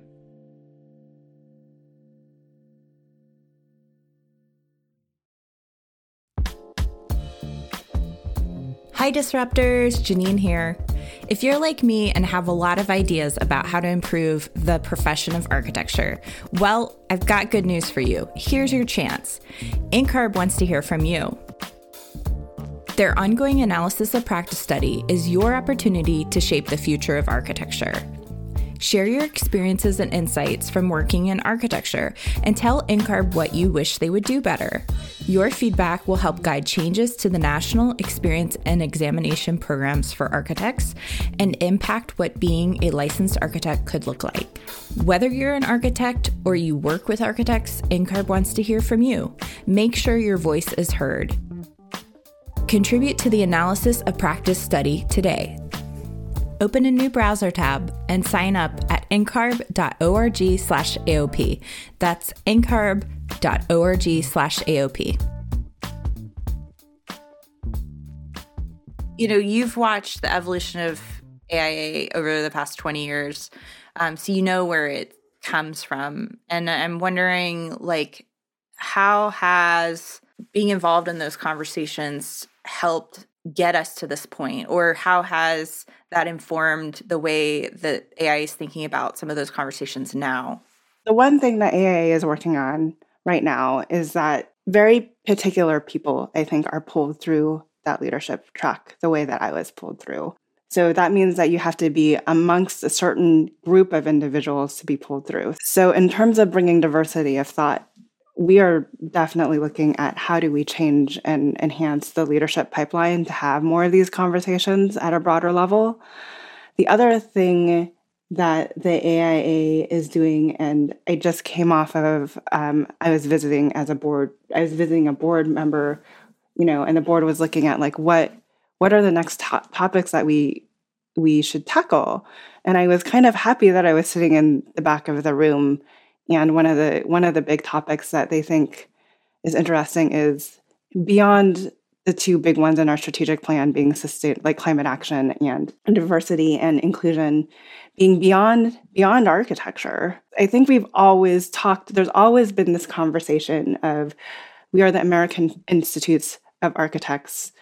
Hi, Disruptors, Janine here. If you're like me and have a lot of ideas about how to improve the profession of architecture, well, I've got good news for you. Here's your chance. NCARB wants to hear from you. Their ongoing analysis of practice study is your opportunity to shape the future of architecture. Share your experiences and insights from working in architecture and tell NCARB what you wish they would do better. Your feedback will help guide changes to the National Experience and Examination programs for architects and impact what being a licensed architect could look like. Whether you're an architect or you work with architects, NCARB wants to hear from you. Make sure your voice is heard. Contribute to the analysis of practice study today open a new browser tab and sign up at ncarb.org slash AOP. That's ncarb.org slash AOP. You know, you've watched the evolution of AIA over the past 20 years, um, so you know where it comes from. And I'm wondering, like, how has being involved in those conversations helped get us to this point or how has that informed the way that AI is thinking about some of those conversations now? The one thing that AIA is working on right now is that very particular people, I think, are pulled through that leadership track the way that I was pulled through. So that means that you have to be amongst a certain group of individuals to be pulled through. So, in terms of bringing diversity of thought we are definitely looking at how do we change and enhance the leadership pipeline to have more of these conversations at a broader level. The other thing that the AIA is doing, and I just came off of, um, I was visiting as a board, I was visiting a board member, you know, and the board was looking at like what what are the next to- topics that we we should tackle. And I was kind of happy that I was sitting in the back of the room. And one of the one of the big topics that they think is interesting is beyond the two big ones in our strategic plan being like climate action and diversity and inclusion being beyond beyond architecture i think we've always talked there's always been this conversation of we are the american institutes of architects.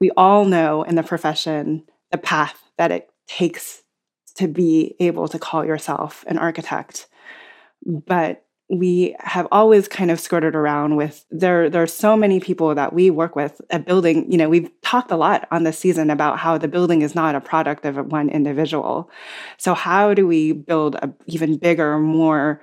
We all know in the profession the path that it takes to be able to call yourself an architect but we have always kind of skirted around with there there are so many people that we work with a building you know we've talked a lot on this season about how the building is not a product of one individual. So how do we build a even bigger more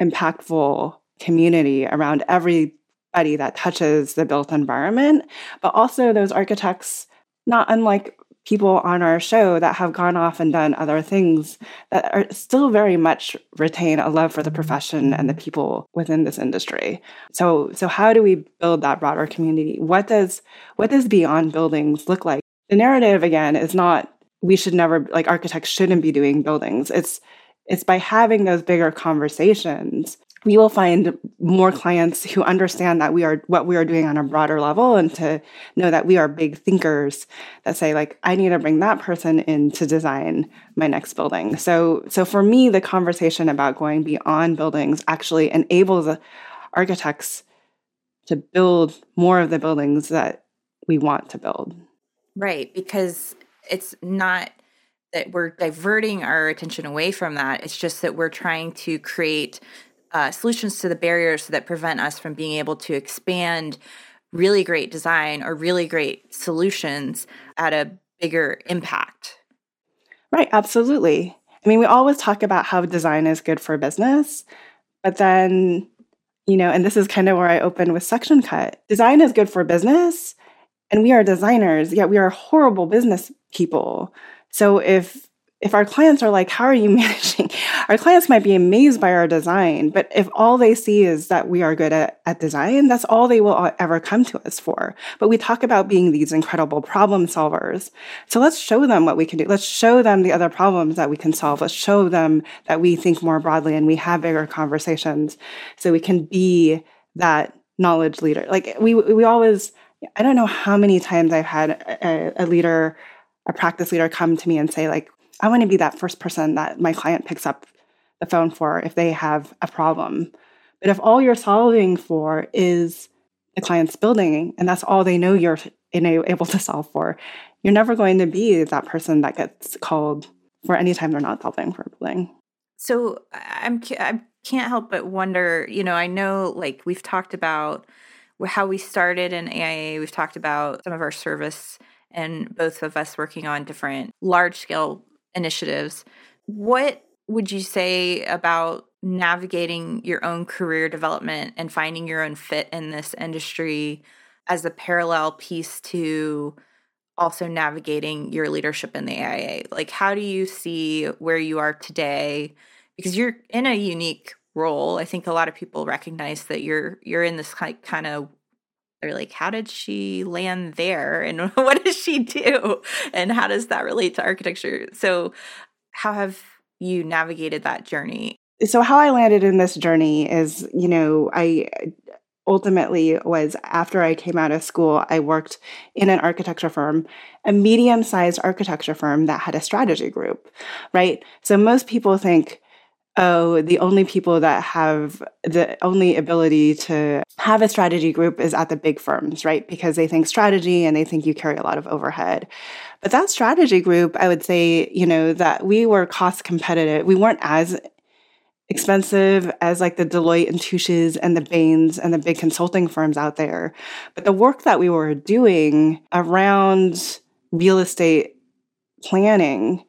impactful community around everybody that touches the built environment? But also those architects not unlike people on our show that have gone off and done other things that are still very much retain a love for the profession and the people within this industry. So so how do we build that broader community? What does what does beyond buildings look like? The narrative again is not we should never like architects shouldn't be doing buildings. It's it's by having those bigger conversations we will find more clients who understand that we are what we are doing on a broader level and to know that we are big thinkers that say like i need to bring that person in to design my next building. So so for me the conversation about going beyond buildings actually enables architects to build more of the buildings that we want to build. Right because it's not that we're diverting our attention away from that. It's just that we're trying to create uh, solutions to the barriers that prevent us from being able to expand really great design or really great solutions at a bigger impact. Right, absolutely. I mean, we always talk about how design is good for business, but then, you know, and this is kind of where I open with section cut. Design is good for business, and we are designers, yet we are horrible business people. So if if our clients are like, How are you [LAUGHS] managing? Our clients might be amazed by our design, but if all they see is that we are good at, at design, that's all they will uh, ever come to us for. But we talk about being these incredible problem solvers. So let's show them what we can do. Let's show them the other problems that we can solve. Let's show them that we think more broadly and we have bigger conversations so we can be that knowledge leader. Like we, we always, I don't know how many times I've had a, a leader, a practice leader come to me and say, like, I want to be that first person that my client picks up the phone for if they have a problem. But if all you're solving for is the client's building and that's all they know you're able to solve for, you're never going to be that person that gets called for any time they're not solving for a building. So I'm I can't help but wonder, you know, I know like we've talked about how we started in AIA, we've talked about some of our service and both of us working on different large scale initiatives. What would you say about navigating your own career development and finding your own fit in this industry as a parallel piece to also navigating your leadership in the AIA? Like, how do you see where you are today? Because you're in a unique role. I think a lot of people recognize that you're you're in this kind of they're like, how did she land there? And [LAUGHS] what does she do? And how does that relate to architecture? So, how have you navigated that journey? So, how I landed in this journey is, you know, I ultimately was after I came out of school, I worked in an architecture firm, a medium sized architecture firm that had a strategy group, right? So, most people think, oh, the only people that have the only ability to have a strategy group is at the big firms, right? Because they think strategy and they think you carry a lot of overhead. But that strategy group, I would say, you know, that we were cost competitive. We weren't as expensive as like the Deloitte and Touches and the Bains and the big consulting firms out there. But the work that we were doing around real estate planning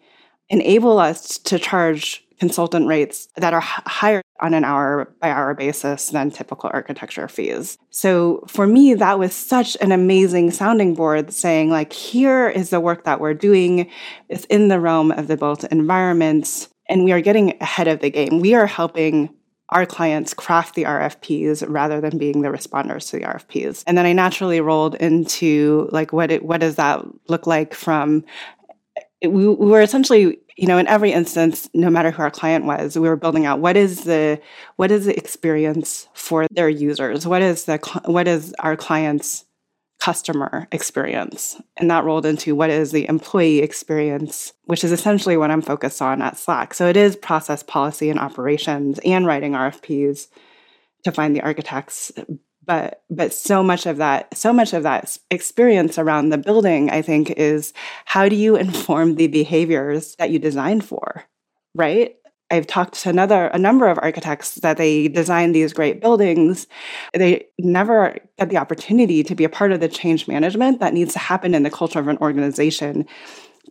enable us to charge consultant rates that are higher on an hour by hour basis than typical architecture fees. So for me, that was such an amazing sounding board saying, like, here is the work that we're doing. It's in the realm of the built environments, and we are getting ahead of the game. We are helping our clients craft the RFPs rather than being the responders to the RFPs. And then I naturally rolled into like what it, what does that look like from we, we were essentially you know in every instance no matter who our client was we were building out what is the what is the experience for their users? What is the what is our clients customer experience? And that rolled into what is the employee experience which is essentially what i'm focused on at slack. So it is process policy and operations and writing rfps to find the architects but but so much of that so much of that experience around the building i think is how do you inform the behaviors that you design for right? I've talked to another a number of architects that they design these great buildings. They never get the opportunity to be a part of the change management that needs to happen in the culture of an organization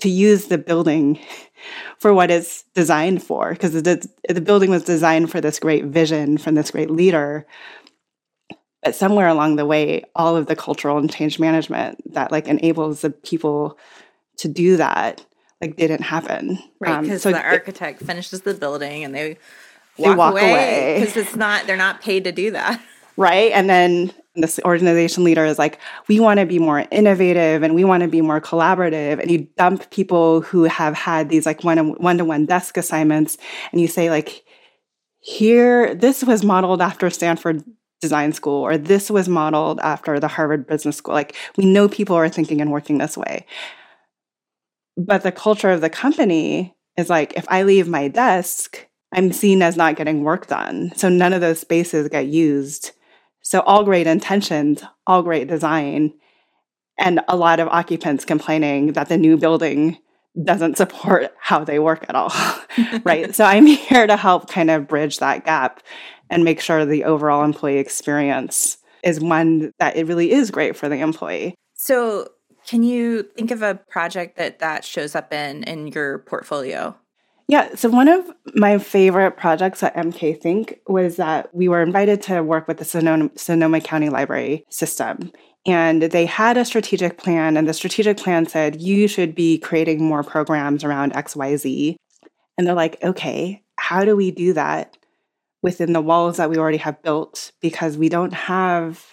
to use the building [LAUGHS] for what it's designed for because the, the building was designed for this great vision from this great leader but somewhere along the way all of the cultural and change management that like enables the people to do that like didn't happen. Right because um, so the architect finishes the building and they walk, they walk away because it's not they're not paid to do that. [LAUGHS] Right and then this organization leader is like we want to be more innovative and we want to be more collaborative and you dump people who have had these like one one-to-one desk assignments and you say like here this was modeled after stanford design school or this was modeled after the Harvard Business School. Like we know people are thinking and working this way. But the culture of the company is like if I leave my desk, I'm seen as not getting work done. So none of those spaces get used. So all great intentions, all great design, and a lot of occupants complaining that the new building doesn't support how they work at all. [LAUGHS] right. So I'm here to help kind of bridge that gap and make sure the overall employee experience is one that it really is great for the employee. So, can you think of a project that that shows up in in your portfolio? Yeah, so one of my favorite projects at MK Think was that we were invited to work with the Sonoma, Sonoma County Library System. And they had a strategic plan, and the strategic plan said, you should be creating more programs around XYZ. And they're like, okay, how do we do that? within the walls that we already have built because we don't have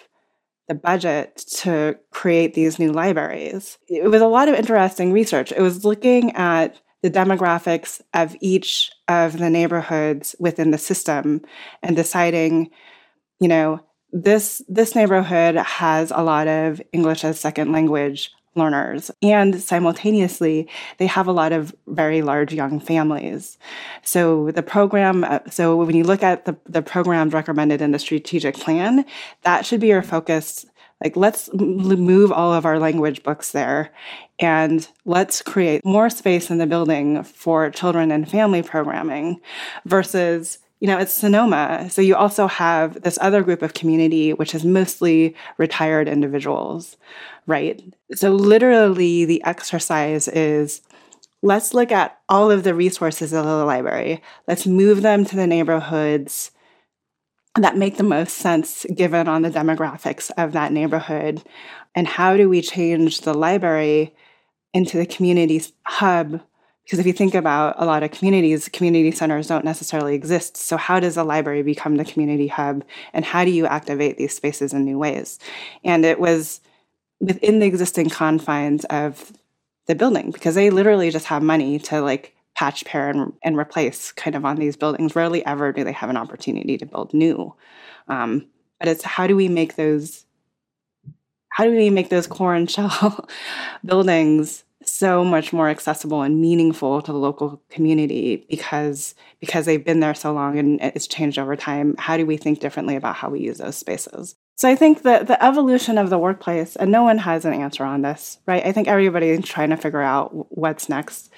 the budget to create these new libraries. It was a lot of interesting research. It was looking at the demographics of each of the neighborhoods within the system and deciding, you know, this this neighborhood has a lot of English as second language learners. And simultaneously, they have a lot of very large young families. So the program, uh, so when you look at the, the programs recommended in the strategic plan, that should be your focus. Like, let's move all of our language books there and let's create more space in the building for children and family programming versus you know, it's Sonoma. So you also have this other group of community, which is mostly retired individuals, right? So literally, the exercise is let's look at all of the resources of the library. Let's move them to the neighborhoods that make the most sense given on the demographics of that neighborhood. And how do we change the library into the community's hub because if you think about a lot of communities, community centers don't necessarily exist. So, how does a library become the community hub? And how do you activate these spaces in new ways? And it was within the existing confines of the building because they literally just have money to like patch, pair, and, and replace kind of on these buildings. Rarely ever do they have an opportunity to build new. Um, but it's how do we make those how do we make those core and [LAUGHS] shell buildings so much more accessible and meaningful to the local community because because they've been there so long and it's changed over time. How do we think differently about how we use those spaces? So i think that the evolution of the workplace and no one has an answer on this right? I think everybody's trying to figure out what's next.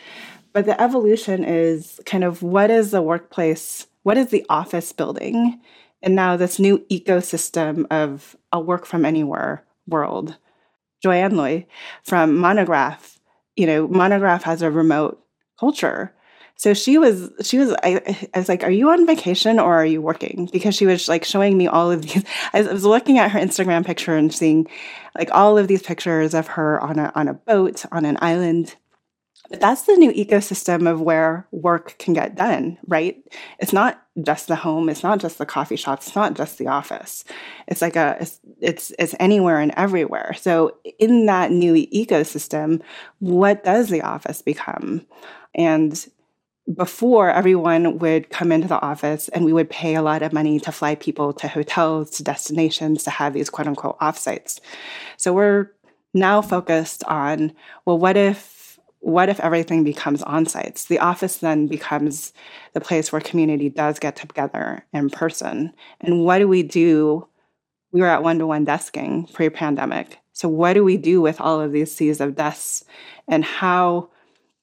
But the evolution is kind of what is the workplace what is the office building? And now this new ecosystem of a work from anywhere world. Joanne loy from monograph you know, Monograph has a remote culture. So she was, she was, I, I was like, are you on vacation or are you working? Because she was like showing me all of these. [LAUGHS] I was looking at her Instagram picture and seeing like all of these pictures of her on a, on a boat on an island that's the new ecosystem of where work can get done, right? It's not just the home, it's not just the coffee shop, it's not just the office. It's like a it's it's, it's anywhere and everywhere. So in that new ecosystem, what does the office become? And before everyone would come into the office and we would pay a lot of money to fly people to hotels, to destinations, to have these quote unquote offsites. So we're now focused on well, what if what if everything becomes on sites? The office then becomes the place where community does get together in person. And what do we do? We were at one to one desking pre pandemic. So, what do we do with all of these seas of desks? And how,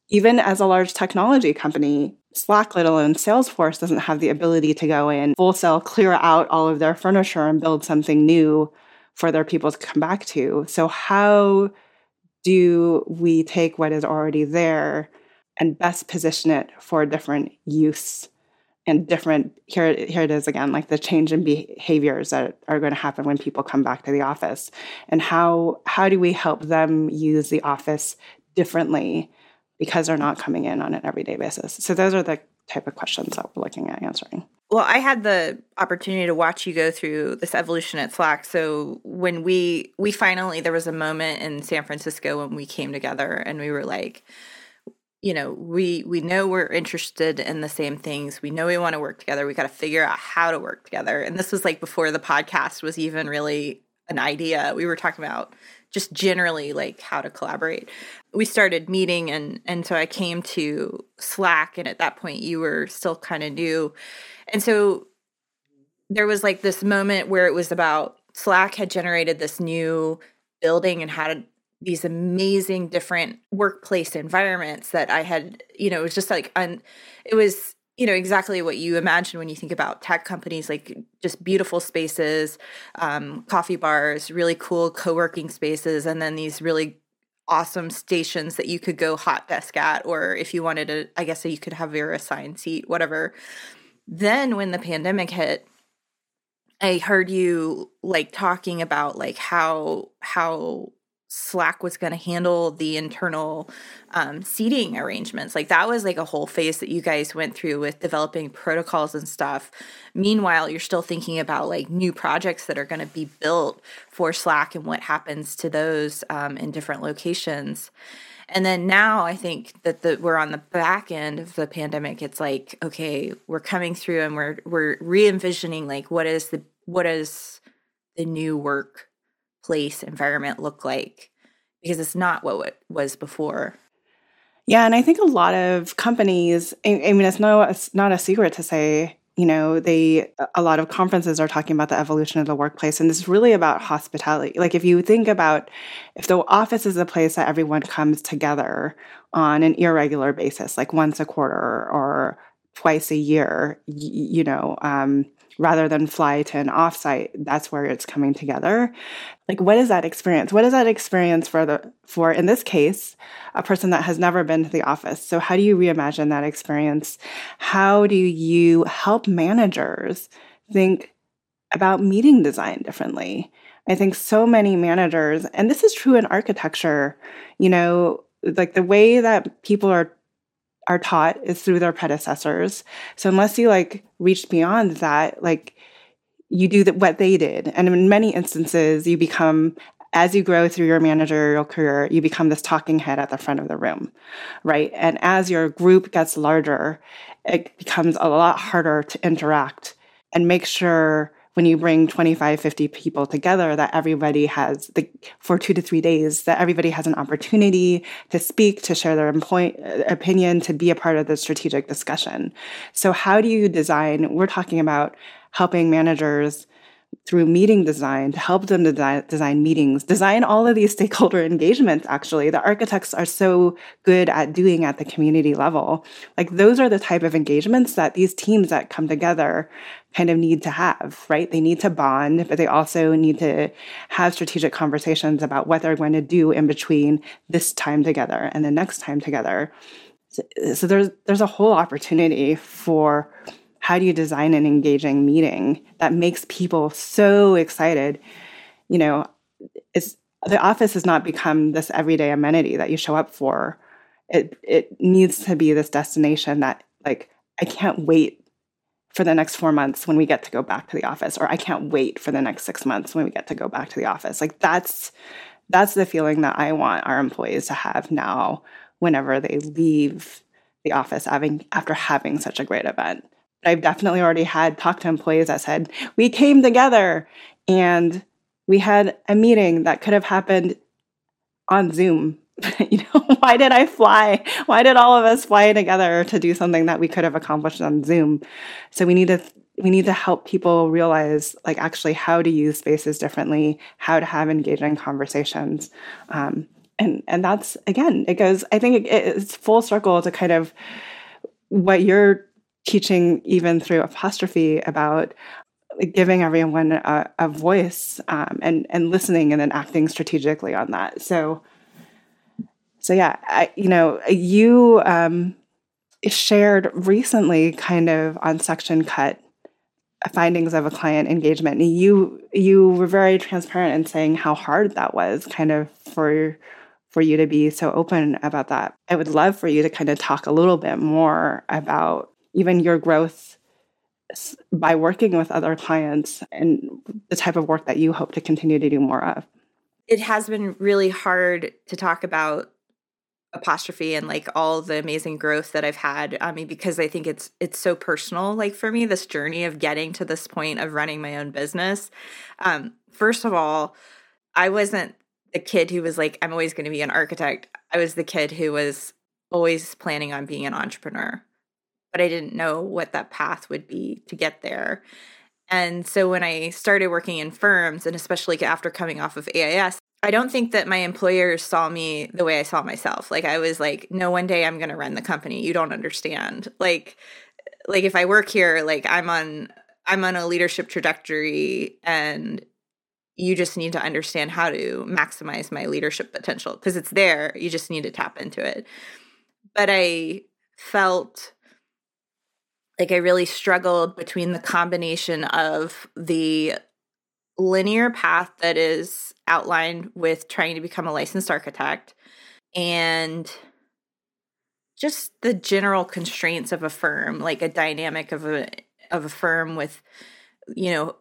even as a large technology company, Slack, let alone Salesforce, doesn't have the ability to go in wholesale, clear out all of their furniture and build something new for their people to come back to. So, how do we take what is already there and best position it for different use and different here here it is again like the change in behaviors that are going to happen when people come back to the office and how how do we help them use the office differently because they're not coming in on an everyday basis? So those are the type of questions that we're looking at answering well, I had the opportunity to watch you go through this evolution at Slack. So when we we finally there was a moment in San Francisco when we came together and we were like, you know, we we know we're interested in the same things. We know we want to work together. We got to figure out how to work together. And this was like before the podcast was even really an idea. We were talking about just generally like how to collaborate. We started meeting and and so I came to Slack and at that point you were still kind of new and so there was like this moment where it was about Slack had generated this new building and had these amazing different workplace environments that I had, you know, it was just like un, it was, you know, exactly what you imagine when you think about tech companies, like just beautiful spaces, um, coffee bars, really cool co-working spaces, and then these really awesome stations that you could go hot desk at, or if you wanted to, I guess you could have your assigned seat, whatever. Then when the pandemic hit, I heard you like talking about like how how Slack was going to handle the internal um, seating arrangements. Like that was like a whole phase that you guys went through with developing protocols and stuff. Meanwhile, you're still thinking about like new projects that are going to be built for Slack and what happens to those um, in different locations. And then now I think that the, we're on the back end of the pandemic. It's like, okay, we're coming through and we're we're re-envisioning like what is the what is the new workplace environment look like? Because it's not what it was before. Yeah, and I think a lot of companies. I, I mean, it's no, it's not a secret to say you know they a lot of conferences are talking about the evolution of the workplace and this is really about hospitality like if you think about if the office is a place that everyone comes together on an irregular basis like once a quarter or twice a year you know um, rather than fly to an offsite that's where it's coming together. Like what is that experience? What is that experience for the for in this case a person that has never been to the office? So how do you reimagine that experience? How do you help managers think about meeting design differently? I think so many managers and this is true in architecture you know like the way that people are are taught is through their predecessors. So unless you like reach beyond that, like you do that what they did. And in many instances, you become as you grow through your managerial career, you become this talking head at the front of the room, right? And as your group gets larger, it becomes a lot harder to interact and make sure when you bring 25 50 people together that everybody has the for two to three days that everybody has an opportunity to speak to share their point, uh, opinion to be a part of the strategic discussion. So how do you design we're talking about helping managers through meeting design to help them design, design meetings, design all of these stakeholder engagements, actually. The architects are so good at doing at the community level. Like those are the type of engagements that these teams that come together kind of need to have, right? They need to bond, but they also need to have strategic conversations about what they're going to do in between this time together and the next time together. So, so there's there's a whole opportunity for how do you design an engaging meeting that makes people so excited? You know, it's the office has not become this everyday amenity that you show up for it it needs to be this destination that like I can't wait for the next four months when we get to go back to the office, or I can't wait for the next six months when we get to go back to the office. Like that's that's the feeling that I want our employees to have now whenever they leave the office having after having such a great event. I've definitely already had talked to employees that said, we came together and we had a meeting that could have happened on Zoom. [LAUGHS] you know, [LAUGHS] why did I fly? Why did all of us fly together to do something that we could have accomplished on Zoom? So we need to we need to help people realize like actually how to use spaces differently, how to have engaging conversations. Um, and and that's again, it goes, I think it, it's full circle to kind of what you're teaching even through apostrophe about giving everyone a, a voice um, and and listening and then acting strategically on that. So, so yeah, I, you know, you um, shared recently, kind of on section cut findings of a client engagement. And you you were very transparent in saying how hard that was, kind of for for you to be so open about that. I would love for you to kind of talk a little bit more about even your growth by working with other clients and the type of work that you hope to continue to do more of? It has been really hard to talk about apostrophe and like all the amazing growth that I've had. I mean, because I think it's it's so personal. Like for me, this journey of getting to this point of running my own business. Um, first of all, I wasn't the kid who was like, I'm always going to be an architect. I was the kid who was always planning on being an entrepreneur but I didn't know what that path would be to get there. And so when I started working in firms, and especially after coming off of AIAS, I don't think that my employers saw me the way I saw myself. Like I was like, no, one day I'm going to run the company. You don't understand. Like, like if I work here, like I'm on, I'm on a leadership trajectory, and you just need to understand how to maximize my leadership potential because it's there. You just need to tap into it. But I felt like I really struggled between the combination of the linear path that is outlined with trying to become a licensed architect and just the general constraints of a firm like a dynamic of a of a firm with you know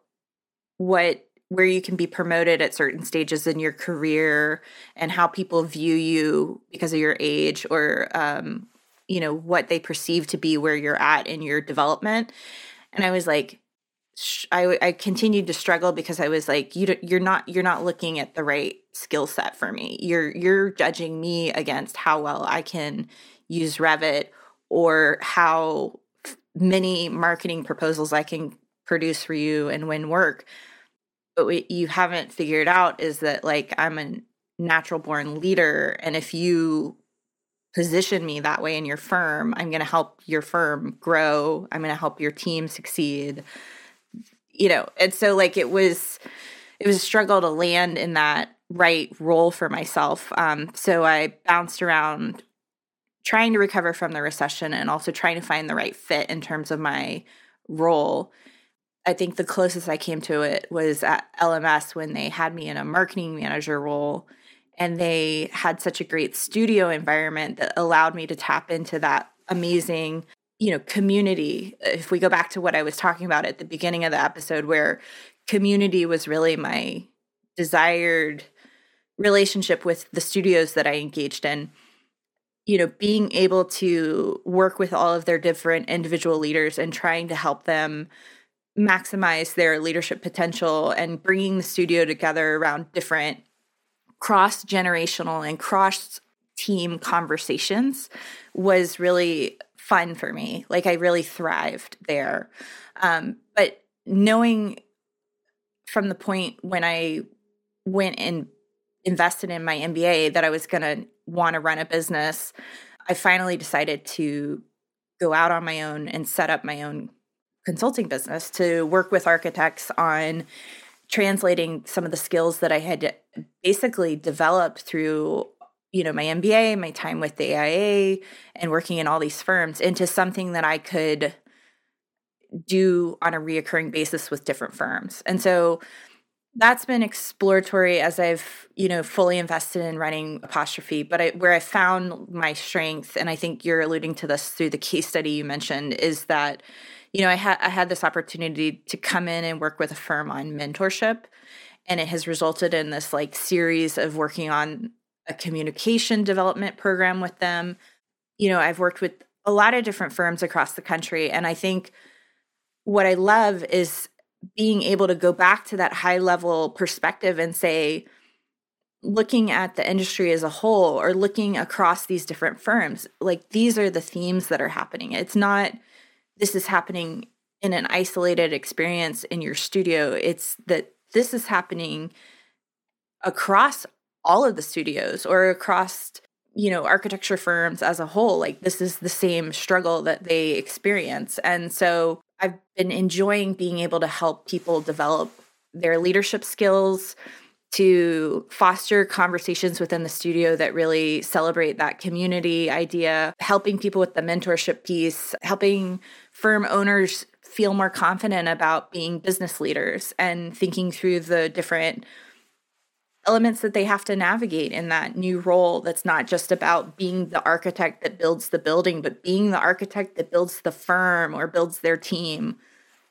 what where you can be promoted at certain stages in your career and how people view you because of your age or um, you know what they perceive to be where you're at in your development and i was like I, I continued to struggle because I was like, you you're not you're not looking at the right skill set for me. You're you're judging me against how well I can use Revit or how many marketing proposals I can produce for you and win work. But what you haven't figured out is that like I'm a natural born leader, and if you position me that way in your firm, I'm going to help your firm grow. I'm going to help your team succeed. You know, and so like it was it was a struggle to land in that right role for myself. Um, so I bounced around trying to recover from the recession and also trying to find the right fit in terms of my role. I think the closest I came to it was at LMS when they had me in a marketing manager role and they had such a great studio environment that allowed me to tap into that amazing you know community. If we go back to what i was talking about at the beginning of the episode where community was really my desired relationship with the studios that i engaged in you know being able to work with all of their different individual leaders and trying to help them maximize their leadership potential and bringing the studio together around different cross generational and cross team conversations was really fun for me. Like I really thrived there. Um, but knowing from the point when I went and invested in my MBA that I was going to want to run a business, I finally decided to go out on my own and set up my own consulting business to work with architects on translating some of the skills that I had basically developed through you know my MBA, my time with the AIA and working in all these firms into something that I could do on a reoccurring basis with different firms. And so that's been exploratory as I've, you know, fully invested in running apostrophe. But I, where I found my strength, and I think you're alluding to this through the case study you mentioned, is that, you know, I had I had this opportunity to come in and work with a firm on mentorship, and it has resulted in this like series of working on a communication development program with them. You know, I've worked with a lot of different firms across the country, and I think what I love is being able to go back to that high level perspective and say, looking at the industry as a whole or looking across these different firms, like these are the themes that are happening. It's not this is happening in an isolated experience in your studio. It's that this is happening across all of the studios or across you know architecture firms as a whole like this is the same struggle that they experience. And so I've been enjoying being able to help people develop their leadership skills, to foster conversations within the studio that really celebrate that community idea, helping people with the mentorship piece, helping firm owners feel more confident about being business leaders and thinking through the different elements that they have to navigate in that new role that's not just about being the architect that builds the building but being the architect that builds the firm or builds their team.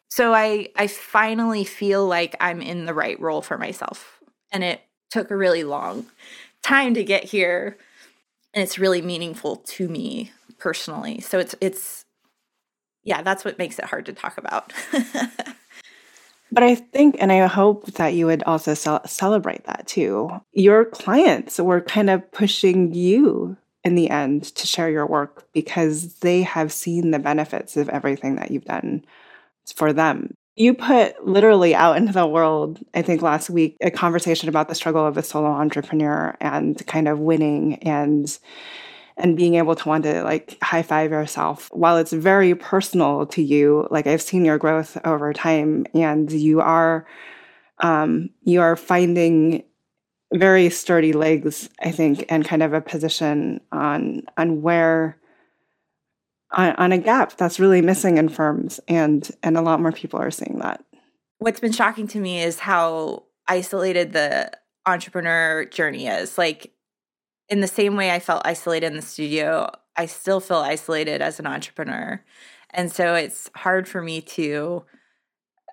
So i i finally feel like i'm in the right role for myself. And it took a really long time to get here. And it's really meaningful to me personally. So it's it's yeah that's what makes it hard to talk about [LAUGHS] But I think, and I hope that you would also ce- celebrate that too. Your clients were kind of pushing you in the end to share your work because they have seen the benefits of everything that you've done for them. You put literally out into the world, I think last week, a conversation about the struggle of a solo entrepreneur and kind of winning and and being able to want to like high five yourself. While it's very personal to you like i've seen your growth over time and you are um, you are finding very sturdy legs i think and kind of a position on on where on, on a gap that's really missing in firms and and a lot more people are seeing that. What's been shocking to me is how isolated the entrepreneur journey is. Like in the same way I felt isolated in the studio, I still feel isolated as an entrepreneur. And so it's hard for me to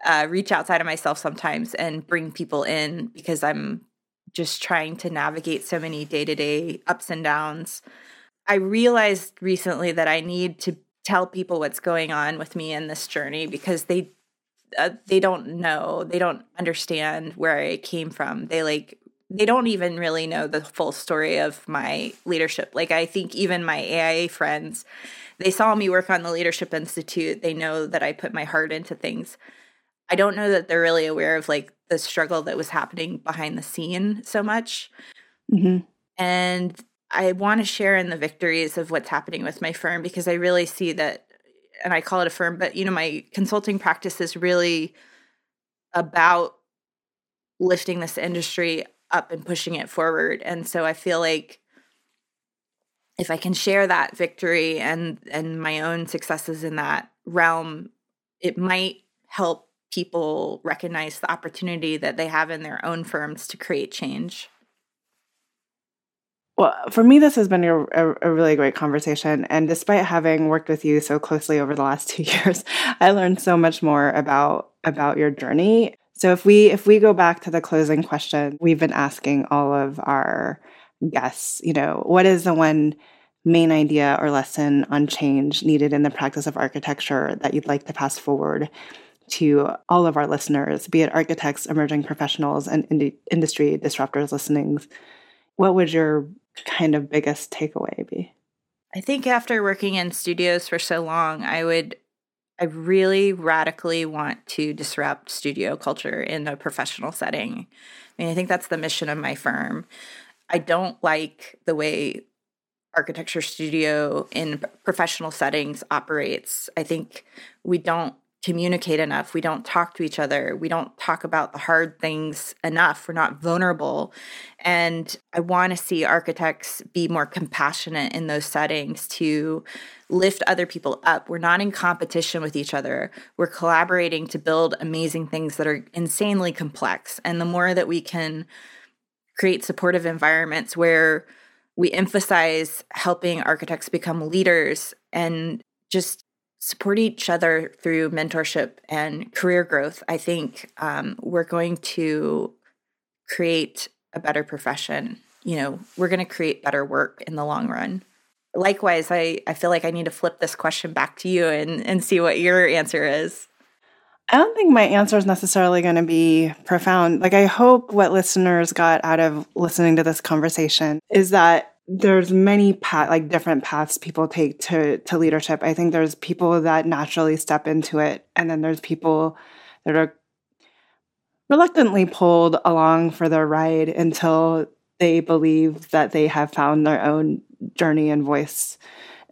uh, reach outside of myself sometimes and bring people in because I'm just trying to navigate so many day to day ups and downs. I realized recently that I need to tell people what's going on with me in this journey because they uh, they don't know they don't understand where i came from they like they don't even really know the full story of my leadership. Like I think even my AIA friends, they saw me work on the Leadership Institute. They know that I put my heart into things. I don't know that they're really aware of like the struggle that was happening behind the scene so much. Mm-hmm. And I want to share in the victories of what's happening with my firm because I really see that, and I call it a firm, but you know, my consulting practice is really about lifting this industry up and pushing it forward. And so I feel like if I can share that victory and and my own successes in that realm, it might help people recognize the opportunity that they have in their own firms to create change. Well, for me, this has been a, a, really great conversation. And despite having worked with you so closely over the last [LAUGHS] two years, I learned so much more about about your journey so if we if we go back to the closing question, we've been asking all of our guests, you know, what is the one main idea or lesson on change needed in the practice of architecture that you'd like to pass forward to all of our listeners, be it architects, emerging professionals, and ind- industry disruptors listening? What would your kind of biggest takeaway be? I think after working in studios for so long, I would I really radically want to disrupt studio culture in a professional setting. I mean, I think that's the mission of my firm. I don't like the way architecture studio in professional settings operates. I think we don't communicate enough. We don't talk to each other. We don't talk about the hard things enough. We're not vulnerable. And I want to see architects be more compassionate in those settings to lift other people up. We're not in competition with each other. We're collaborating to build amazing things that are insanely complex. And the more that we can create supportive environments where we emphasize helping architects become leaders and just support each other through mentorship and career growth, I think um, we're going to create a better profession. You know, we're going to create better work in the long run. Likewise, I, I feel like I need to flip this question back to you and, and see what your answer is. I don't think my answer is necessarily going to be profound. Like, I hope what listeners got out of listening to this conversation is that there's many path, like different paths people take to to leadership. I think there's people that naturally step into it, and then there's people that are reluctantly pulled along for the ride until they believe that they have found their own journey and voice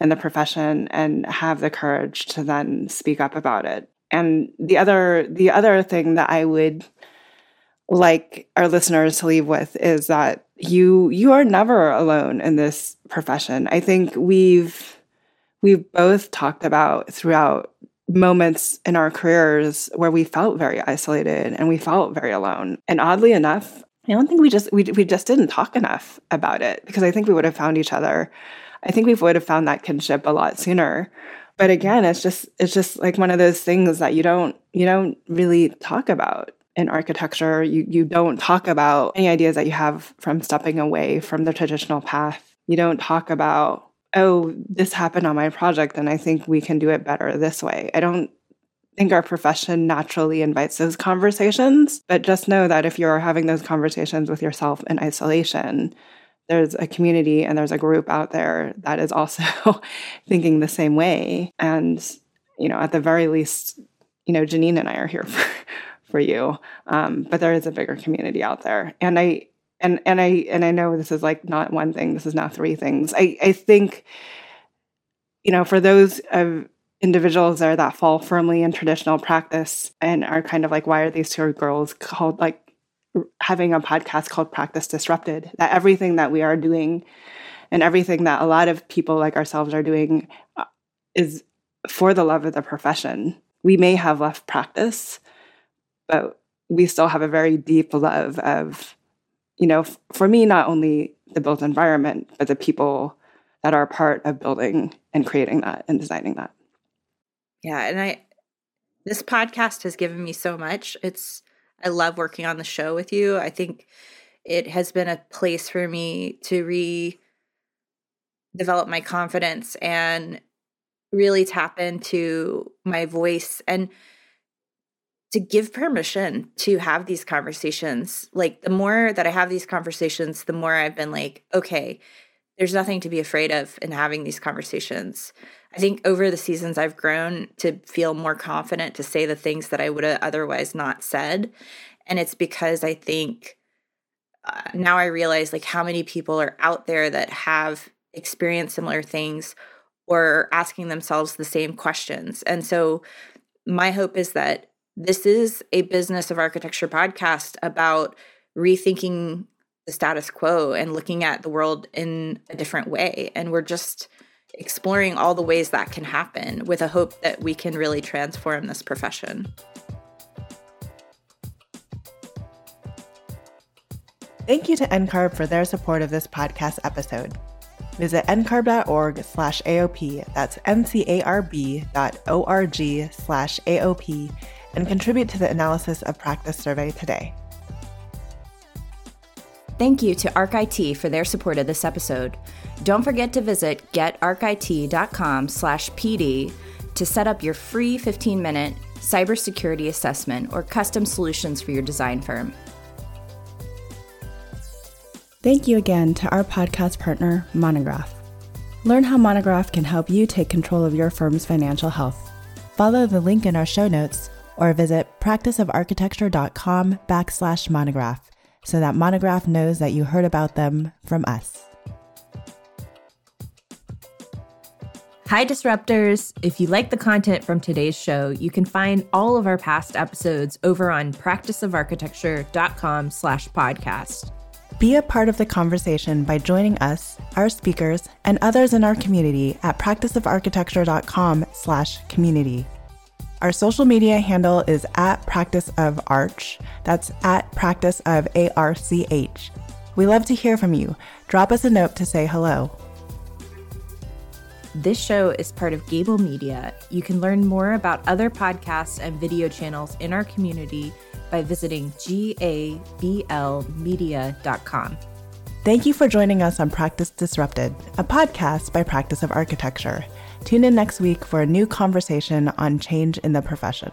in the profession and have the courage to then speak up about it. And the other the other thing that I would like our listeners to leave with is that you you are never alone in this profession. I think we've we've both talked about throughout moments in our careers where we felt very isolated and we felt very alone. And oddly enough, I don't think we just we we just didn't talk enough about it because I think we would have found each other. I think we would have found that kinship a lot sooner. But again, it's just it's just like one of those things that you don't you don't really talk about in architecture. You you don't talk about any ideas that you have from stepping away from the traditional path. You don't talk about, oh, this happened on my project and I think we can do it better this way. I don't think our profession naturally invites those conversations, but just know that if you're having those conversations with yourself in isolation, there's a community and there's a group out there that is also [LAUGHS] thinking the same way. And, you know, at the very least, you know, Janine and I are here [LAUGHS] for, for you. Um, but there is a bigger community out there. And I and and I and I know this is like not one thing, this is not three things. I, I think, you know, for those of individuals there that fall firmly in traditional practice and are kind of like, why are these two girls called like having a podcast called Practice Disrupted? That everything that we are doing and everything that a lot of people like ourselves are doing uh, is for the love of the profession. We may have left practice, but we still have a very deep love of, you know, f- for me, not only the built environment, but the people that are part of building and creating that and designing that. Yeah. And I, this podcast has given me so much. It's, I love working on the show with you. I think it has been a place for me to re develop my confidence and really tap into my voice and to give permission to have these conversations. Like the more that I have these conversations, the more I've been like, okay, there's nothing to be afraid of in having these conversations. I think over the seasons, I've grown to feel more confident to say the things that I would have otherwise not said. And it's because I think uh, now I realize like how many people are out there that have experienced similar things or asking themselves the same questions. And so my hope is that this is a business of architecture podcast about rethinking the status quo and looking at the world in a different way. And we're just exploring all the ways that can happen with a hope that we can really transform this profession. Thank you to NCARB for their support of this podcast episode. Visit ncarb.org slash AOP, that's N-C-A-R-B dot O-R-G slash AOP and contribute to the analysis of practice survey today. Thank you to ArcIT for their support of this episode. Don't forget to visit getarcit.com slash PD to set up your free 15-minute cybersecurity assessment or custom solutions for your design firm. Thank you again to our podcast partner, Monograph. Learn how Monograph can help you take control of your firm's financial health. Follow the link in our show notes or visit practiceofarchitecture.com backslash monograph so that Monograph knows that you heard about them from us. Hi, Disruptors. If you like the content from today's show, you can find all of our past episodes over on practiceofarchitecture.com slash podcast. Be a part of the conversation by joining us, our speakers, and others in our community at practiceofarchitecture.com slash community. Our social media handle is at practice of arch. That's at practice of A R C H. We love to hear from you. Drop us a note to say hello. This show is part of Gable Media. You can learn more about other podcasts and video channels in our community by visiting gablmedia.com. Thank you for joining us on Practice Disrupted, a podcast by Practice of Architecture. Tune in next week for a new conversation on change in the profession.